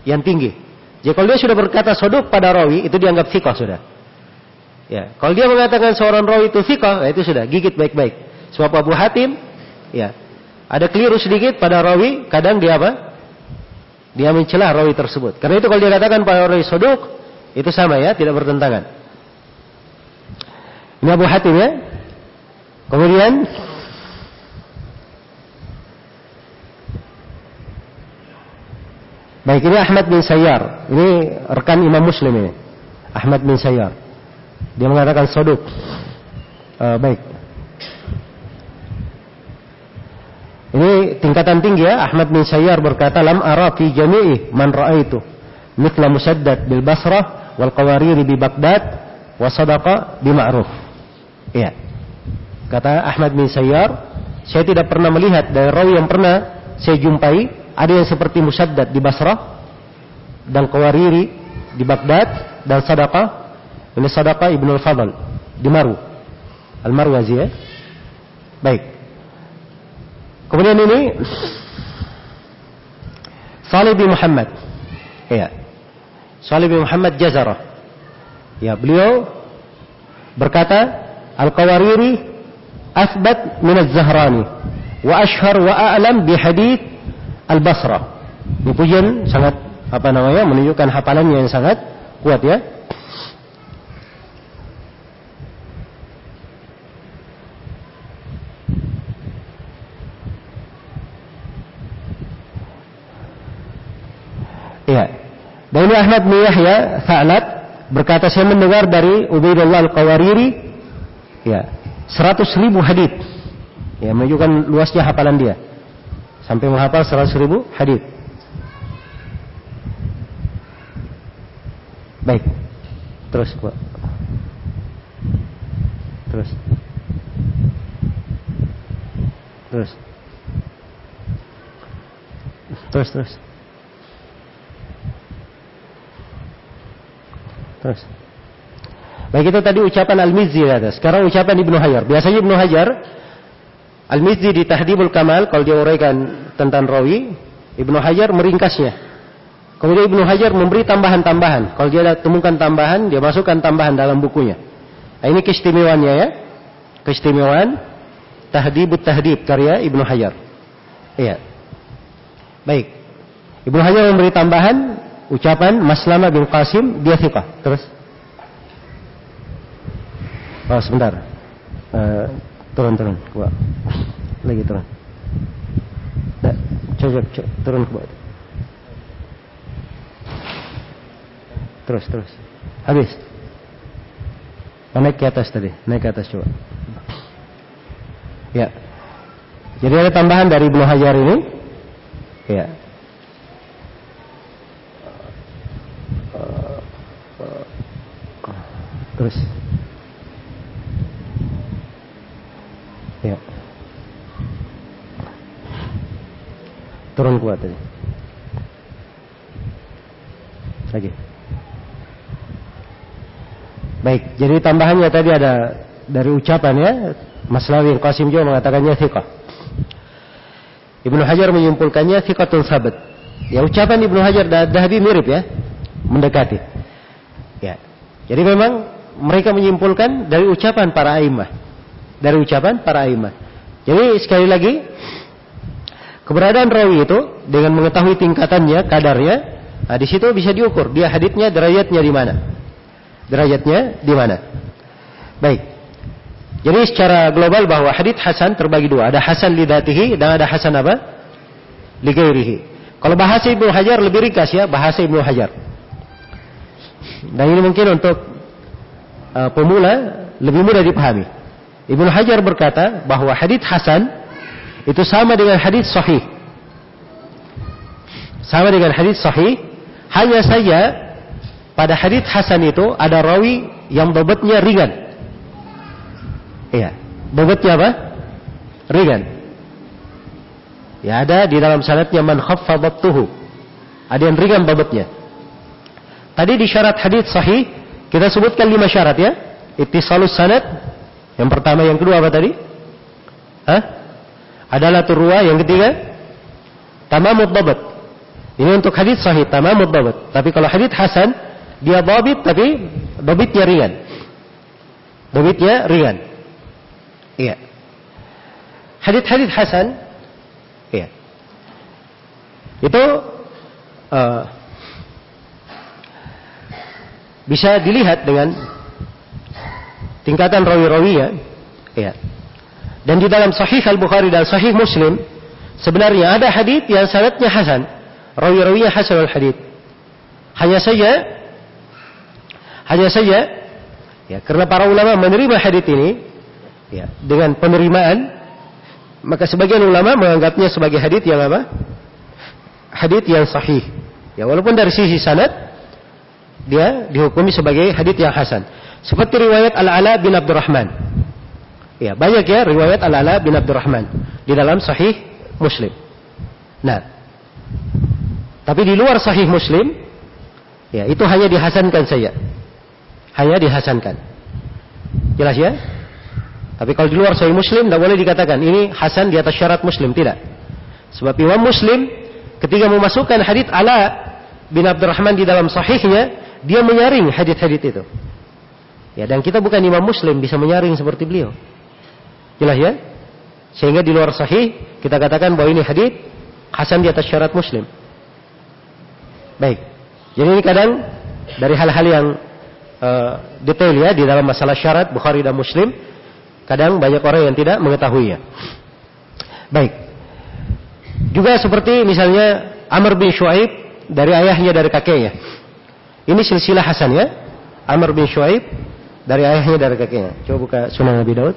Yang tinggi. Jadi kalau dia sudah berkata soduk pada rawi itu dianggap thiqah sudah. Ya, kalau dia mengatakan seorang rawi itu thiqah, ya itu sudah gigit baik-baik. Sebab Abu Hatim, ya, ada keliru sedikit pada rawi, kadang dia apa? Dia mencela rawi tersebut. Karena itu kalau dia katakan pada rawi soduk, itu sama ya, tidak bertentangan. Ini Abu Hatim ya. Kemudian Baik ini Ahmad bin Sayyar. Ini rekan Imam Muslim ini. Ahmad bin Sayyar. Dia mengatakan soduk. Uh, baik. Ini tingkatan tinggi ya. Ahmad bin Sayyar berkata, Lam ara fi jami'i man ra'aitu. Mithla musaddad bil Basrah wal qawariri bi Baghdad wa sadaqa bi ma'ruf. Iya. Kata Ahmad bin Sayyar, saya tidak pernah melihat dari rawi yang pernah saya jumpai ada yang seperti Musaddad di Basrah dan Qawariri di Baghdad dan Sadaqah ini Sadaqah Ibnu Al-Fadl di Maru. Al-Marwazi ya. Baik. Kemudian ini Salih bin Muhammad. Ya. Salih bin Muhammad Jazarah. Ya, beliau berkata, Al-Qawariri asbat min Az-Zahrani wa ashhar wa a'lam bi hadith Al-Basrah. Ini pujian sangat apa namanya menunjukkan hafalannya yang sangat kuat ya. Iya. Dan ini Ahmad bin Yahya Sa'lab berkata saya mendengar dari Ubaidullah Al-Qawariri ya, 100 ribu hadith. Ya, menunjukkan luasnya hafalan dia. Sampai menghafal 100 ribu hadith. Baik. Terus, Pak. Terus. Terus. Terus, terus. Terus. Baik itu tadi ucapan Al-Mizzi ada. Sekarang ucapan Ibnu Hajar. Biasanya Ibnu Hajar Al-Mizzi di Tahdibul Kamal kalau dia uraikan tentang rawi, Ibnu Hajar meringkasnya. Kemudian Ibnu Hajar memberi tambahan-tambahan. Kalau dia temukan tambahan, dia masukkan tambahan dalam bukunya. Nah, ini keistimewaannya ya. Keistimewaan Tahdibut Tahdib karya Ibnu Hajar. Iya. Baik. Ibnu Hajar memberi tambahan ucapan Maslama bin Qasim dia thiqah. Terus. Oh, sebentar. Uh, turun turun ke. Lagi turun. Nah, coba, coba turun ke bawah. Terus, terus. Habis. Oh, naik ke atas tadi. Naik ke atas coba. Ya. Jadi ada tambahan dari Ibnu Hajar ini. Ya. Terus. Ya. Turun kuat tadi. Lagi. Baik, jadi tambahannya tadi ada dari ucapan ya, Mas Lawi Qasim juga mengatakannya thiqah. Ibnu Hajar menyimpulkannya thiqatun sabat. Ya ucapan Ibnu Hajar dan Dahabi mirip ya, mendekati. Ya. Jadi memang mereka menyimpulkan dari ucapan para aimah. Dari ucapan para aimah. Jadi sekali lagi keberadaan rawi itu dengan mengetahui tingkatannya, kadarnya, nah di situ bisa diukur dia haditnya derajatnya di mana. Derajatnya di mana. Baik. Jadi secara global bahwa hadit hasan terbagi dua. Ada hasan lidatihi dan ada hasan apa? Ligairihi. Kalau bahasa Ibnu Hajar lebih ringkas ya, bahasa Ibnu Hajar. Dan ini mungkin untuk uh, pemula lebih mudah dipahami. Ibnu Hajar berkata bahwa hadis hasan itu sama dengan hadis sahih. Sama dengan hadis sahih, hanya saja pada hadis hasan itu ada rawi yang bobotnya ringan. Iya. Bobotnya apa? Ringan. Ya ada di dalam sanadnya man khaffadatuhu. Ada yang ringan bobotnya. Tadi di syarat hadis sahih kita sebutkan lima syarat ya. Ittisalus sanad. Yang pertama, yang kedua apa tadi? Hah? Adalah turwa. Yang ketiga, tamamud dabat. Ini untuk hadis sahih, tamamud dabat. Tapi kalau hadis hasan, dia dabit tapi dabitnya ringan. Dabitnya ringan. Iya. Hadis-hadis hasan, iya. Itu uh, bisa dilihat dengan tingkatan rawi-rawi ya. Iya. Dan di dalam Sahih Al Bukhari dan Sahih Muslim sebenarnya ada hadis yang sanadnya hasan, rawi-rawinya hasan al hadis. Hanya saja hanya saja ya karena para ulama menerima hadis ini ya dengan penerimaan maka sebagian ulama menganggapnya sebagai hadis yang apa? Hadis yang sahih. Ya walaupun dari sisi sanad dia dihukumi sebagai hadis yang hasan. Seperti riwayat Al-Ala bin Abdurrahman. Ya, banyak ya riwayat Al-Ala bin Abdurrahman di dalam sahih Muslim. Nah, tapi di luar sahih Muslim ya itu hanya dihasankan saja hanya dihasankan. Jelas ya? Tapi kalau di luar Sahih Muslim tidak boleh dikatakan ini hasan di atas syarat Muslim tidak. Sebab Imam Muslim ketika memasukkan hadits Ala bin Abdurrahman di dalam sahihnya, dia menyaring hadits-hadits itu. Ya, dan kita bukan Imam Muslim bisa menyaring seperti beliau. Jelas ya? Sehingga di luar sahih kita katakan bahwa ini hadits hasan di atas syarat Muslim. Baik. Jadi ini kadang dari hal-hal yang uh, detail ya di dalam masalah syarat Bukhari dan Muslim. Kadang banyak orang yang tidak mengetahuinya. Baik. Juga seperti misalnya Amr bin Shu'aib dari ayahnya dari kakeknya. Ini silsilah Hasan ya. Amr bin Shu'aib dari ayahnya dari kakeknya. Coba buka Sunan Nabi Daud.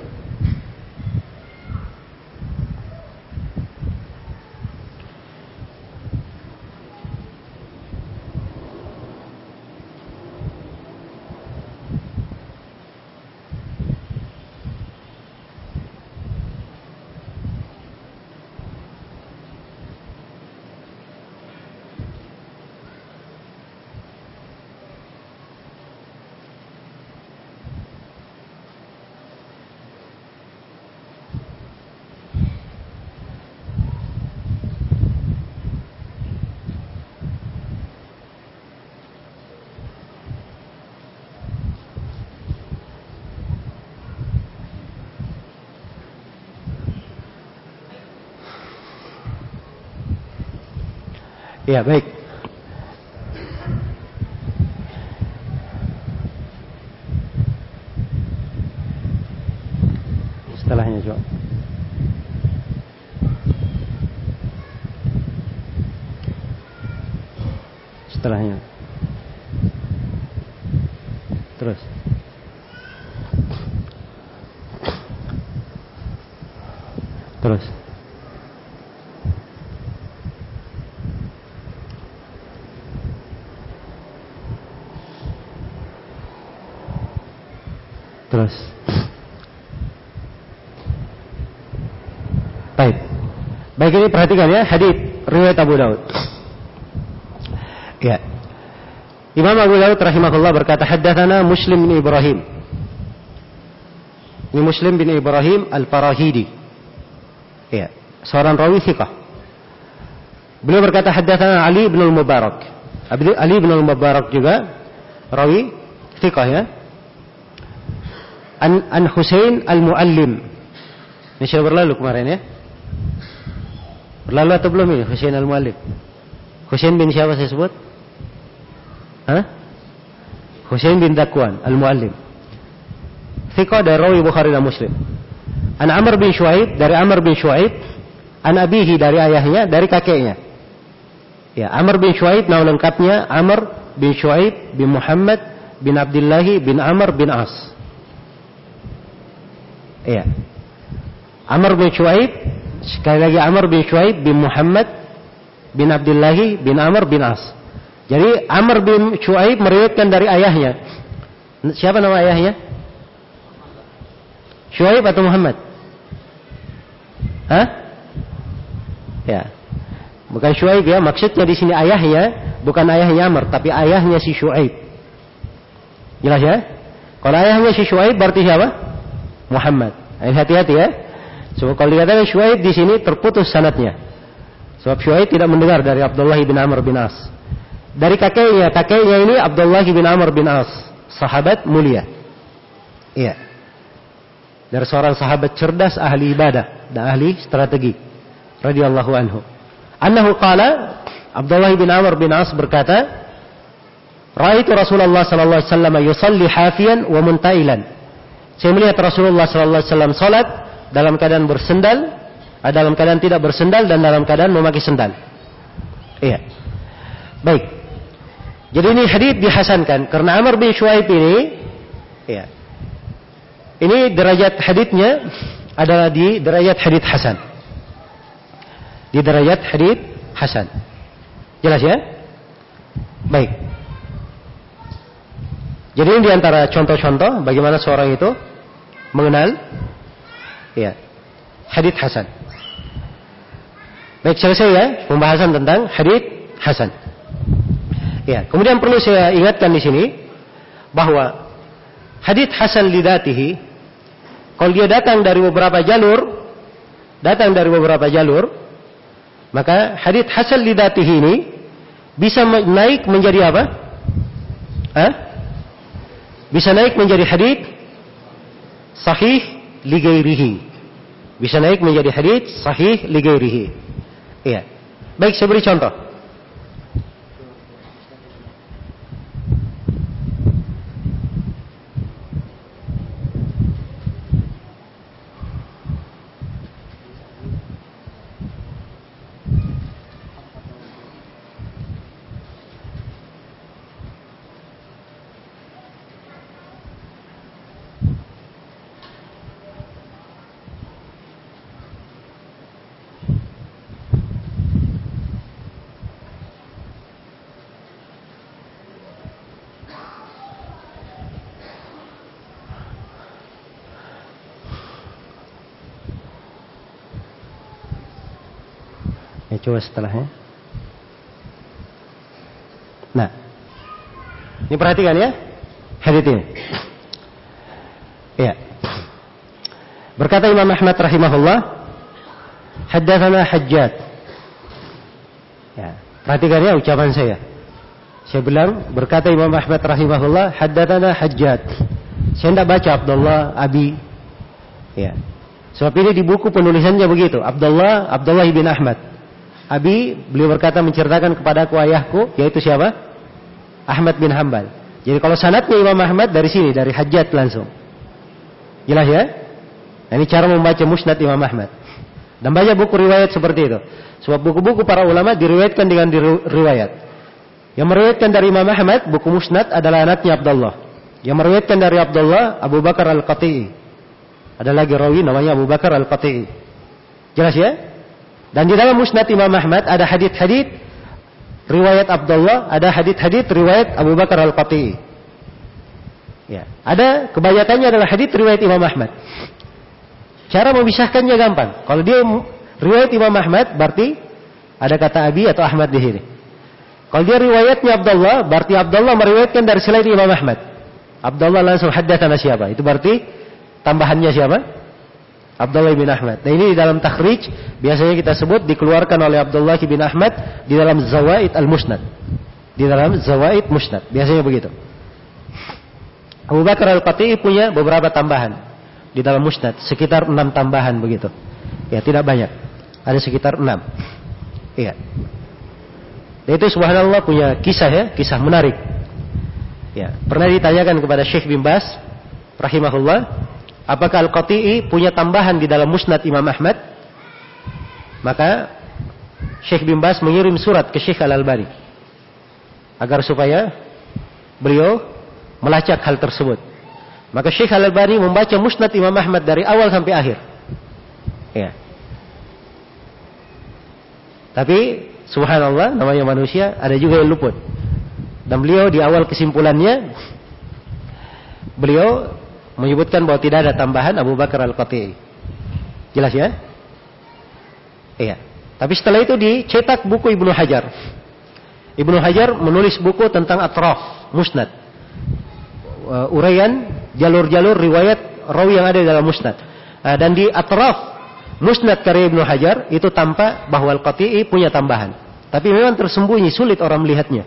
Ya, baik. Setelahnya coba. Setelahnya. Terus. Terus. Terus. Baik. Baik ini perhatikan ya hadis riwayat Abu Daud. Ya. Imam Abu Daud rahimahullah berkata haddatsana Muslim bin Ibrahim. Ini Muslim bin Ibrahim Al-Farahidi. Ya, seorang rawi thiqah. Beliau berkata haddatsana Ali bin Al-Mubarak. Ali bin Al-Mubarak juga rawi thiqah ya an, an Husain al-Muallim. Ini sudah berlalu kemarin ya. Berlalu atau belum ini Husain al-Muallim? Husain bin siapa saya sebut? Hah? Husain bin Dakwan al-Muallim. Thiqah dari rawi Bukhari dan Muslim. An Amr bin Shu'aib dari Amr bin Shu'aib, an abihi dari ayahnya, dari kakeknya. Ya, Amr bin Shu'aib nama lengkapnya Amr bin Shu'aib bin Muhammad bin Abdillahi bin Amr bin As. Iya. Amr bin Shu'aib, sekali lagi Amr bin Shu'aib bin Muhammad bin Abdullahi bin Amr bin As. Jadi Amr bin Shu'aib meriwayatkan dari ayahnya. Siapa nama ayahnya? Syuaib atau Muhammad? Hah? Ya. Bukan Syuaib ya, maksudnya di sini ayahnya bukan ayahnya Amr, tapi ayahnya si Syuaib. Jelas ya? Kalau ayahnya si Syuaib berarti siapa? Muhammad. Hati-hati ya. Sebab kalau dikatakan Syuaib di sini terputus sanatnya. Sebab Syuaib tidak mendengar dari Abdullah bin Amr bin As. Dari kakeknya, kakeknya ini Abdullah bin Amr bin As, sahabat mulia. Iya. Dari seorang sahabat cerdas ahli ibadah dan ahli strategi. Radhiyallahu anhu. Annahu qala Abdullah bin Amr bin As berkata, Raitu Rasulullah sallallahu alaihi wasallam yusalli hafiyan wa muntailan. Saya melihat Rasulullah sallallahu alaihi wasallam salat dalam keadaan bersendal, eh, dalam keadaan tidak bersendal dan dalam keadaan memakai sendal. Iya. Baik. Jadi ini hadis dihasankan karena Amr bin Shuaib ini iya. Ini derajat haditnya adalah di derajat hadit hasan. Di derajat hadit hasan. Jelas ya? Baik. Jadi ini di antara contoh-contoh bagaimana seorang itu mengenal ya hadit hasan. Baik selesai ya pembahasan tentang hadit hasan. Ya, kemudian perlu saya ingatkan di sini bahwa hadit hasan lidatihi kalau dia datang dari beberapa jalur, datang dari beberapa jalur, maka hadith hasan lidatihi ini bisa naik menjadi apa? Hah? Bisa naik menjadi hadith sahih ligairihi. Bisa naik menjadi hadith sahih ligairihi. Iya. Baik, saya beri contoh. Coba setelahnya. Nah, ini perhatikan ya, hadits ini. Ya. Berkata Imam Ahmad rahimahullah, haddatsana Hajjat. Ya, perhatikan ya ucapan saya. Saya bilang berkata Imam Ahmad rahimahullah, haddatsana Hajjat. Saya tidak baca Abdullah Abi. Ya. Sebab ini di buku penulisannya begitu. Abdullah Abdullah bin Ahmad. Abi beliau berkata menceritakan kepadaku ayahku yaitu siapa? Ahmad bin Hambal. Jadi kalau sanatnya Imam Ahmad dari sini dari Hajjat langsung. Jelas ya? Nah, ini cara membaca musnad Imam Ahmad. Dan banyak buku riwayat seperti itu. Sebab buku-buku para ulama diriwayatkan dengan riwayat. Yang meriwayatkan dari Imam Ahmad, buku musnad adalah anaknya Abdullah. Yang meriwayatkan dari Abdullah, Abu Bakar Al-Qati'i. Ada lagi rawi namanya Abu Bakar Al-Qati'i. Jelas ya? Dan di dalam Musnad Imam Ahmad ada hadith-hadith riwayat Abdullah, ada hadith-hadith riwayat Abu Bakar Al-Qati'i. Ya, ada kebanyakannya adalah hadith riwayat Imam Ahmad. Cara memisahkannya gampang. Kalau dia riwayat Imam Ahmad berarti ada kata Abi atau Ahmad di sini. Kalau dia riwayatnya Abdullah, berarti Abdullah meriwayatkan dari selain Imam Ahmad. Abdullah langsung haddatsana siapa? Itu berarti tambahannya siapa? Abdullah bin Ahmad. Nah ini di dalam takhrij biasanya kita sebut dikeluarkan oleh Abdullah bin Ahmad di dalam Zawaid al-Musnad. Di dalam Zawaid Musnad. Biasanya begitu. Abu Bakar al-Qati'i punya beberapa tambahan di dalam Musnad, sekitar enam tambahan begitu. Ya, tidak banyak. Ada sekitar enam. Iya. Dan itu subhanallah punya kisah ya, kisah menarik. Ya, pernah ditanyakan kepada Syekh bin Bas rahimahullah Apakah Al-Qati'i punya tambahan di dalam musnad Imam Ahmad? Maka Syekh bin Bas mengirim surat ke Syekh Al-Albani. Agar supaya beliau melacak hal tersebut. Maka Syekh Al-Albani membaca musnad Imam Ahmad dari awal sampai akhir. Ya. Tapi subhanallah namanya manusia ada juga yang luput. Dan beliau di awal kesimpulannya beliau menyebutkan bahwa tidak ada tambahan Abu Bakar Al-Qati'i. Jelas ya? Iya. Tapi setelah itu dicetak buku Ibnu Hajar. Ibnu Hajar menulis buku tentang atraf, musnad. Uh, uraian jalur-jalur riwayat rawi yang ada dalam musnad. Uh, dan di atraf musnad karya Ibnu Hajar itu tampak bahwa Al-Qati'i punya tambahan. Tapi memang tersembunyi, sulit orang melihatnya.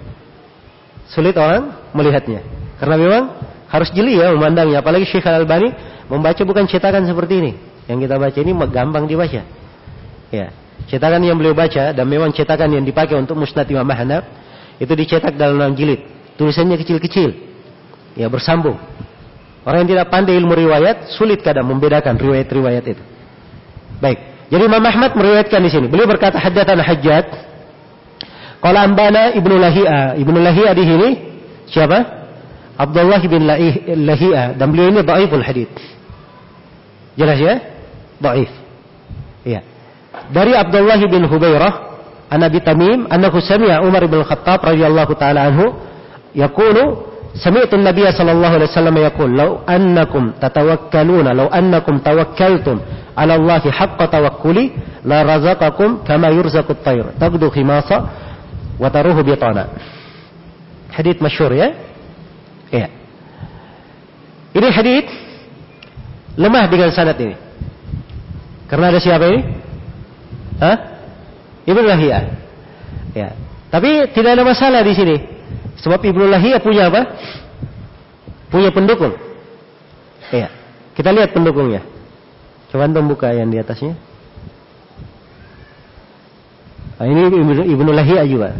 Sulit orang melihatnya. Karena memang harus jeli ya memandangnya. Apalagi Syekh Al-Albani membaca bukan cetakan seperti ini. Yang kita baca ini gampang dibaca. Ya. Cetakan yang beliau baca dan memang cetakan yang dipakai untuk Musnad Imam Ahmad itu dicetak dalam enam jilid. Tulisannya kecil-kecil. Ya, bersambung. Orang yang tidak pandai ilmu riwayat sulit kadang membedakan riwayat-riwayat itu. Baik. Jadi Imam Ahmad meriwayatkan di sini. Beliau berkata hajjatan hajjat. Qala ambana Ibnu Lahia. Ibnu Lahia di sini siapa? Abdullah bin Lahia dan beliau ini dhaiful hadis. Jelas ya? Dhaif. Iya. Dari Abdullah bin Hubairah an Abi Tamim annahu sami'a Umar bin Khattab radhiyallahu taala anhu yaqulu سمعت النبي صلى الله عليه وسلم يقول لو أنكم تتوكلون لو أنكم توكلتم على الله حق توكلي لرزقكم كما يرزق الطير تغدو خماصا وتروه بطانا حديث مشهور ya ya ini hadith lemah dengan sanad ini karena ada siapa ini Hah? Ibnu Lahiyah. Ya. Tapi tidak ada masalah di sini. Sebab Ibnu Lahiyah punya apa? Punya pendukung. Ya. Kita lihat pendukungnya. Coba antum buka yang di atasnya. Nah, ini Ibnu, Lahiyah juga.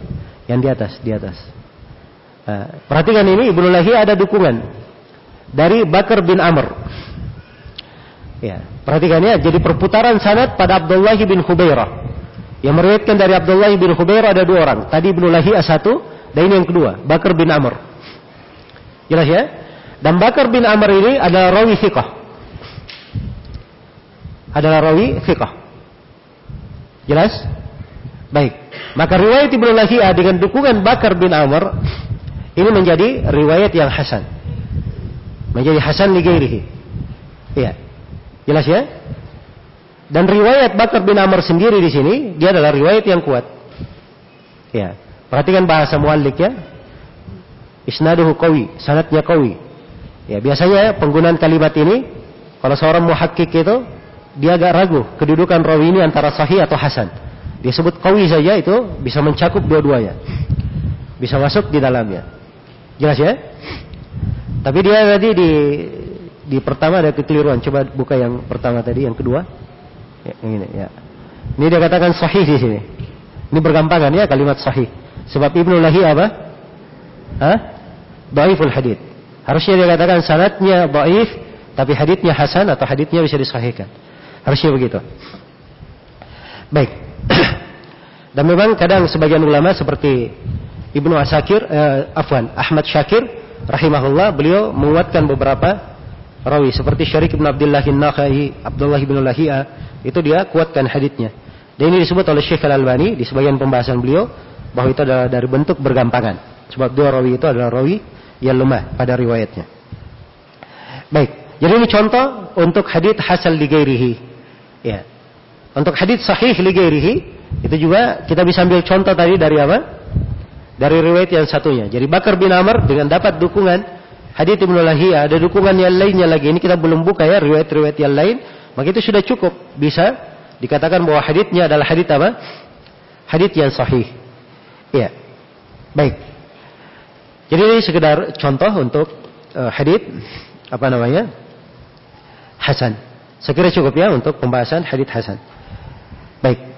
Yang di atas, di atas. Nah, perhatikan ini Ibnu Lahiyah ada dukungan dari Bakar bin Amr. Ya, perhatikan ya, jadi perputaran sanad pada Abdullah bin Khubairah. Yang meriwayatkan dari Abdullah bin Khubairah ada dua orang. Tadi Ibnu Lahiyah satu, dan ini yang kedua, Bakar bin Amr. Jelas ya? Dan Bakar bin Amr ini adalah rawi fiqah. Adalah rawi fiqah. Jelas? Baik. Maka riwayat Ibnu Lahiyah dengan dukungan Bakar bin Amr ini menjadi riwayat yang hasan. Menjadi hasan li Iya. Jelas ya? Dan riwayat Bakar bin Amr sendiri di sini, dia adalah riwayat yang kuat. Ya, perhatikan bahasa muallik ya. Isnaduhu qawi, sanatnya qawi. Ya, biasanya penggunaan kalimat ini kalau seorang muhakkik itu dia agak ragu kedudukan rawi ini antara sahih atau hasan. Dia sebut qawi saja itu bisa mencakup dua-duanya. Bisa masuk di dalamnya. Jelas ya? Tapi dia tadi di di pertama ada kekeliruan. Coba buka yang pertama tadi, yang kedua. Ya, ini ya. Ini dia katakan sahih di sini. Ini bergampangan ya kalimat sahih. Sebab Ibnu Lahi apa? Hah? Dhaiful hadith. Harusnya dia katakan sanatnya dhaif, tapi hadithnya hasan atau hadithnya bisa disahihkan. Harusnya begitu. Baik. Dan memang kadang sebagian ulama seperti Ibnu Asakir, eh, Afwan, Ahmad Syakir, rahimahullah, beliau menguatkan beberapa rawi seperti Syarik bin Abdullah bin Nakhai, Abdullah bin Lahia, itu dia kuatkan haditnya. Dan ini disebut oleh Syekh Al-Albani di sebagian pembahasan beliau bahwa itu adalah dari bentuk bergampangan. Sebab dua rawi itu adalah rawi yang lemah pada riwayatnya. Baik, jadi ini contoh untuk hadit hasal ligairihi. Ya. Untuk hadit sahih ligairihi itu juga kita bisa ambil contoh tadi dari apa? Dari riwayat yang satunya. Jadi Bakar bin Amr dengan dapat dukungan hadits Ibnu Lahiyah, ada dukungan yang lainnya lagi. Ini kita belum buka ya riwayat-riwayat yang lain. Maka itu sudah cukup. Bisa dikatakan bahwa haditsnya adalah hadits apa? Hadits yang sahih. Iya. Baik. Jadi ini sekedar contoh untuk uh, hadits apa namanya? Hasan. Sekira cukup ya untuk pembahasan hadits hasan. Baik.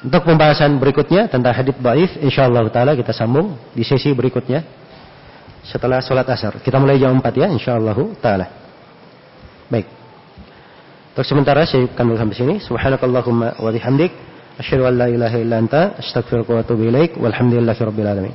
Untuk pembahasan berikutnya tentang hadits baif, insyaallah taala kita sambung di sesi berikutnya setelah sholat asar. Kita mulai jam 4 ya, insyaallah taala. Baik. Untuk sementara saya akan sampai sini. Subhanakallahumma wa bihamdik asyhadu an la ilaha illa anta astaghfiruka wa atubu ilaik. Walhamdulillahirabbil alamin.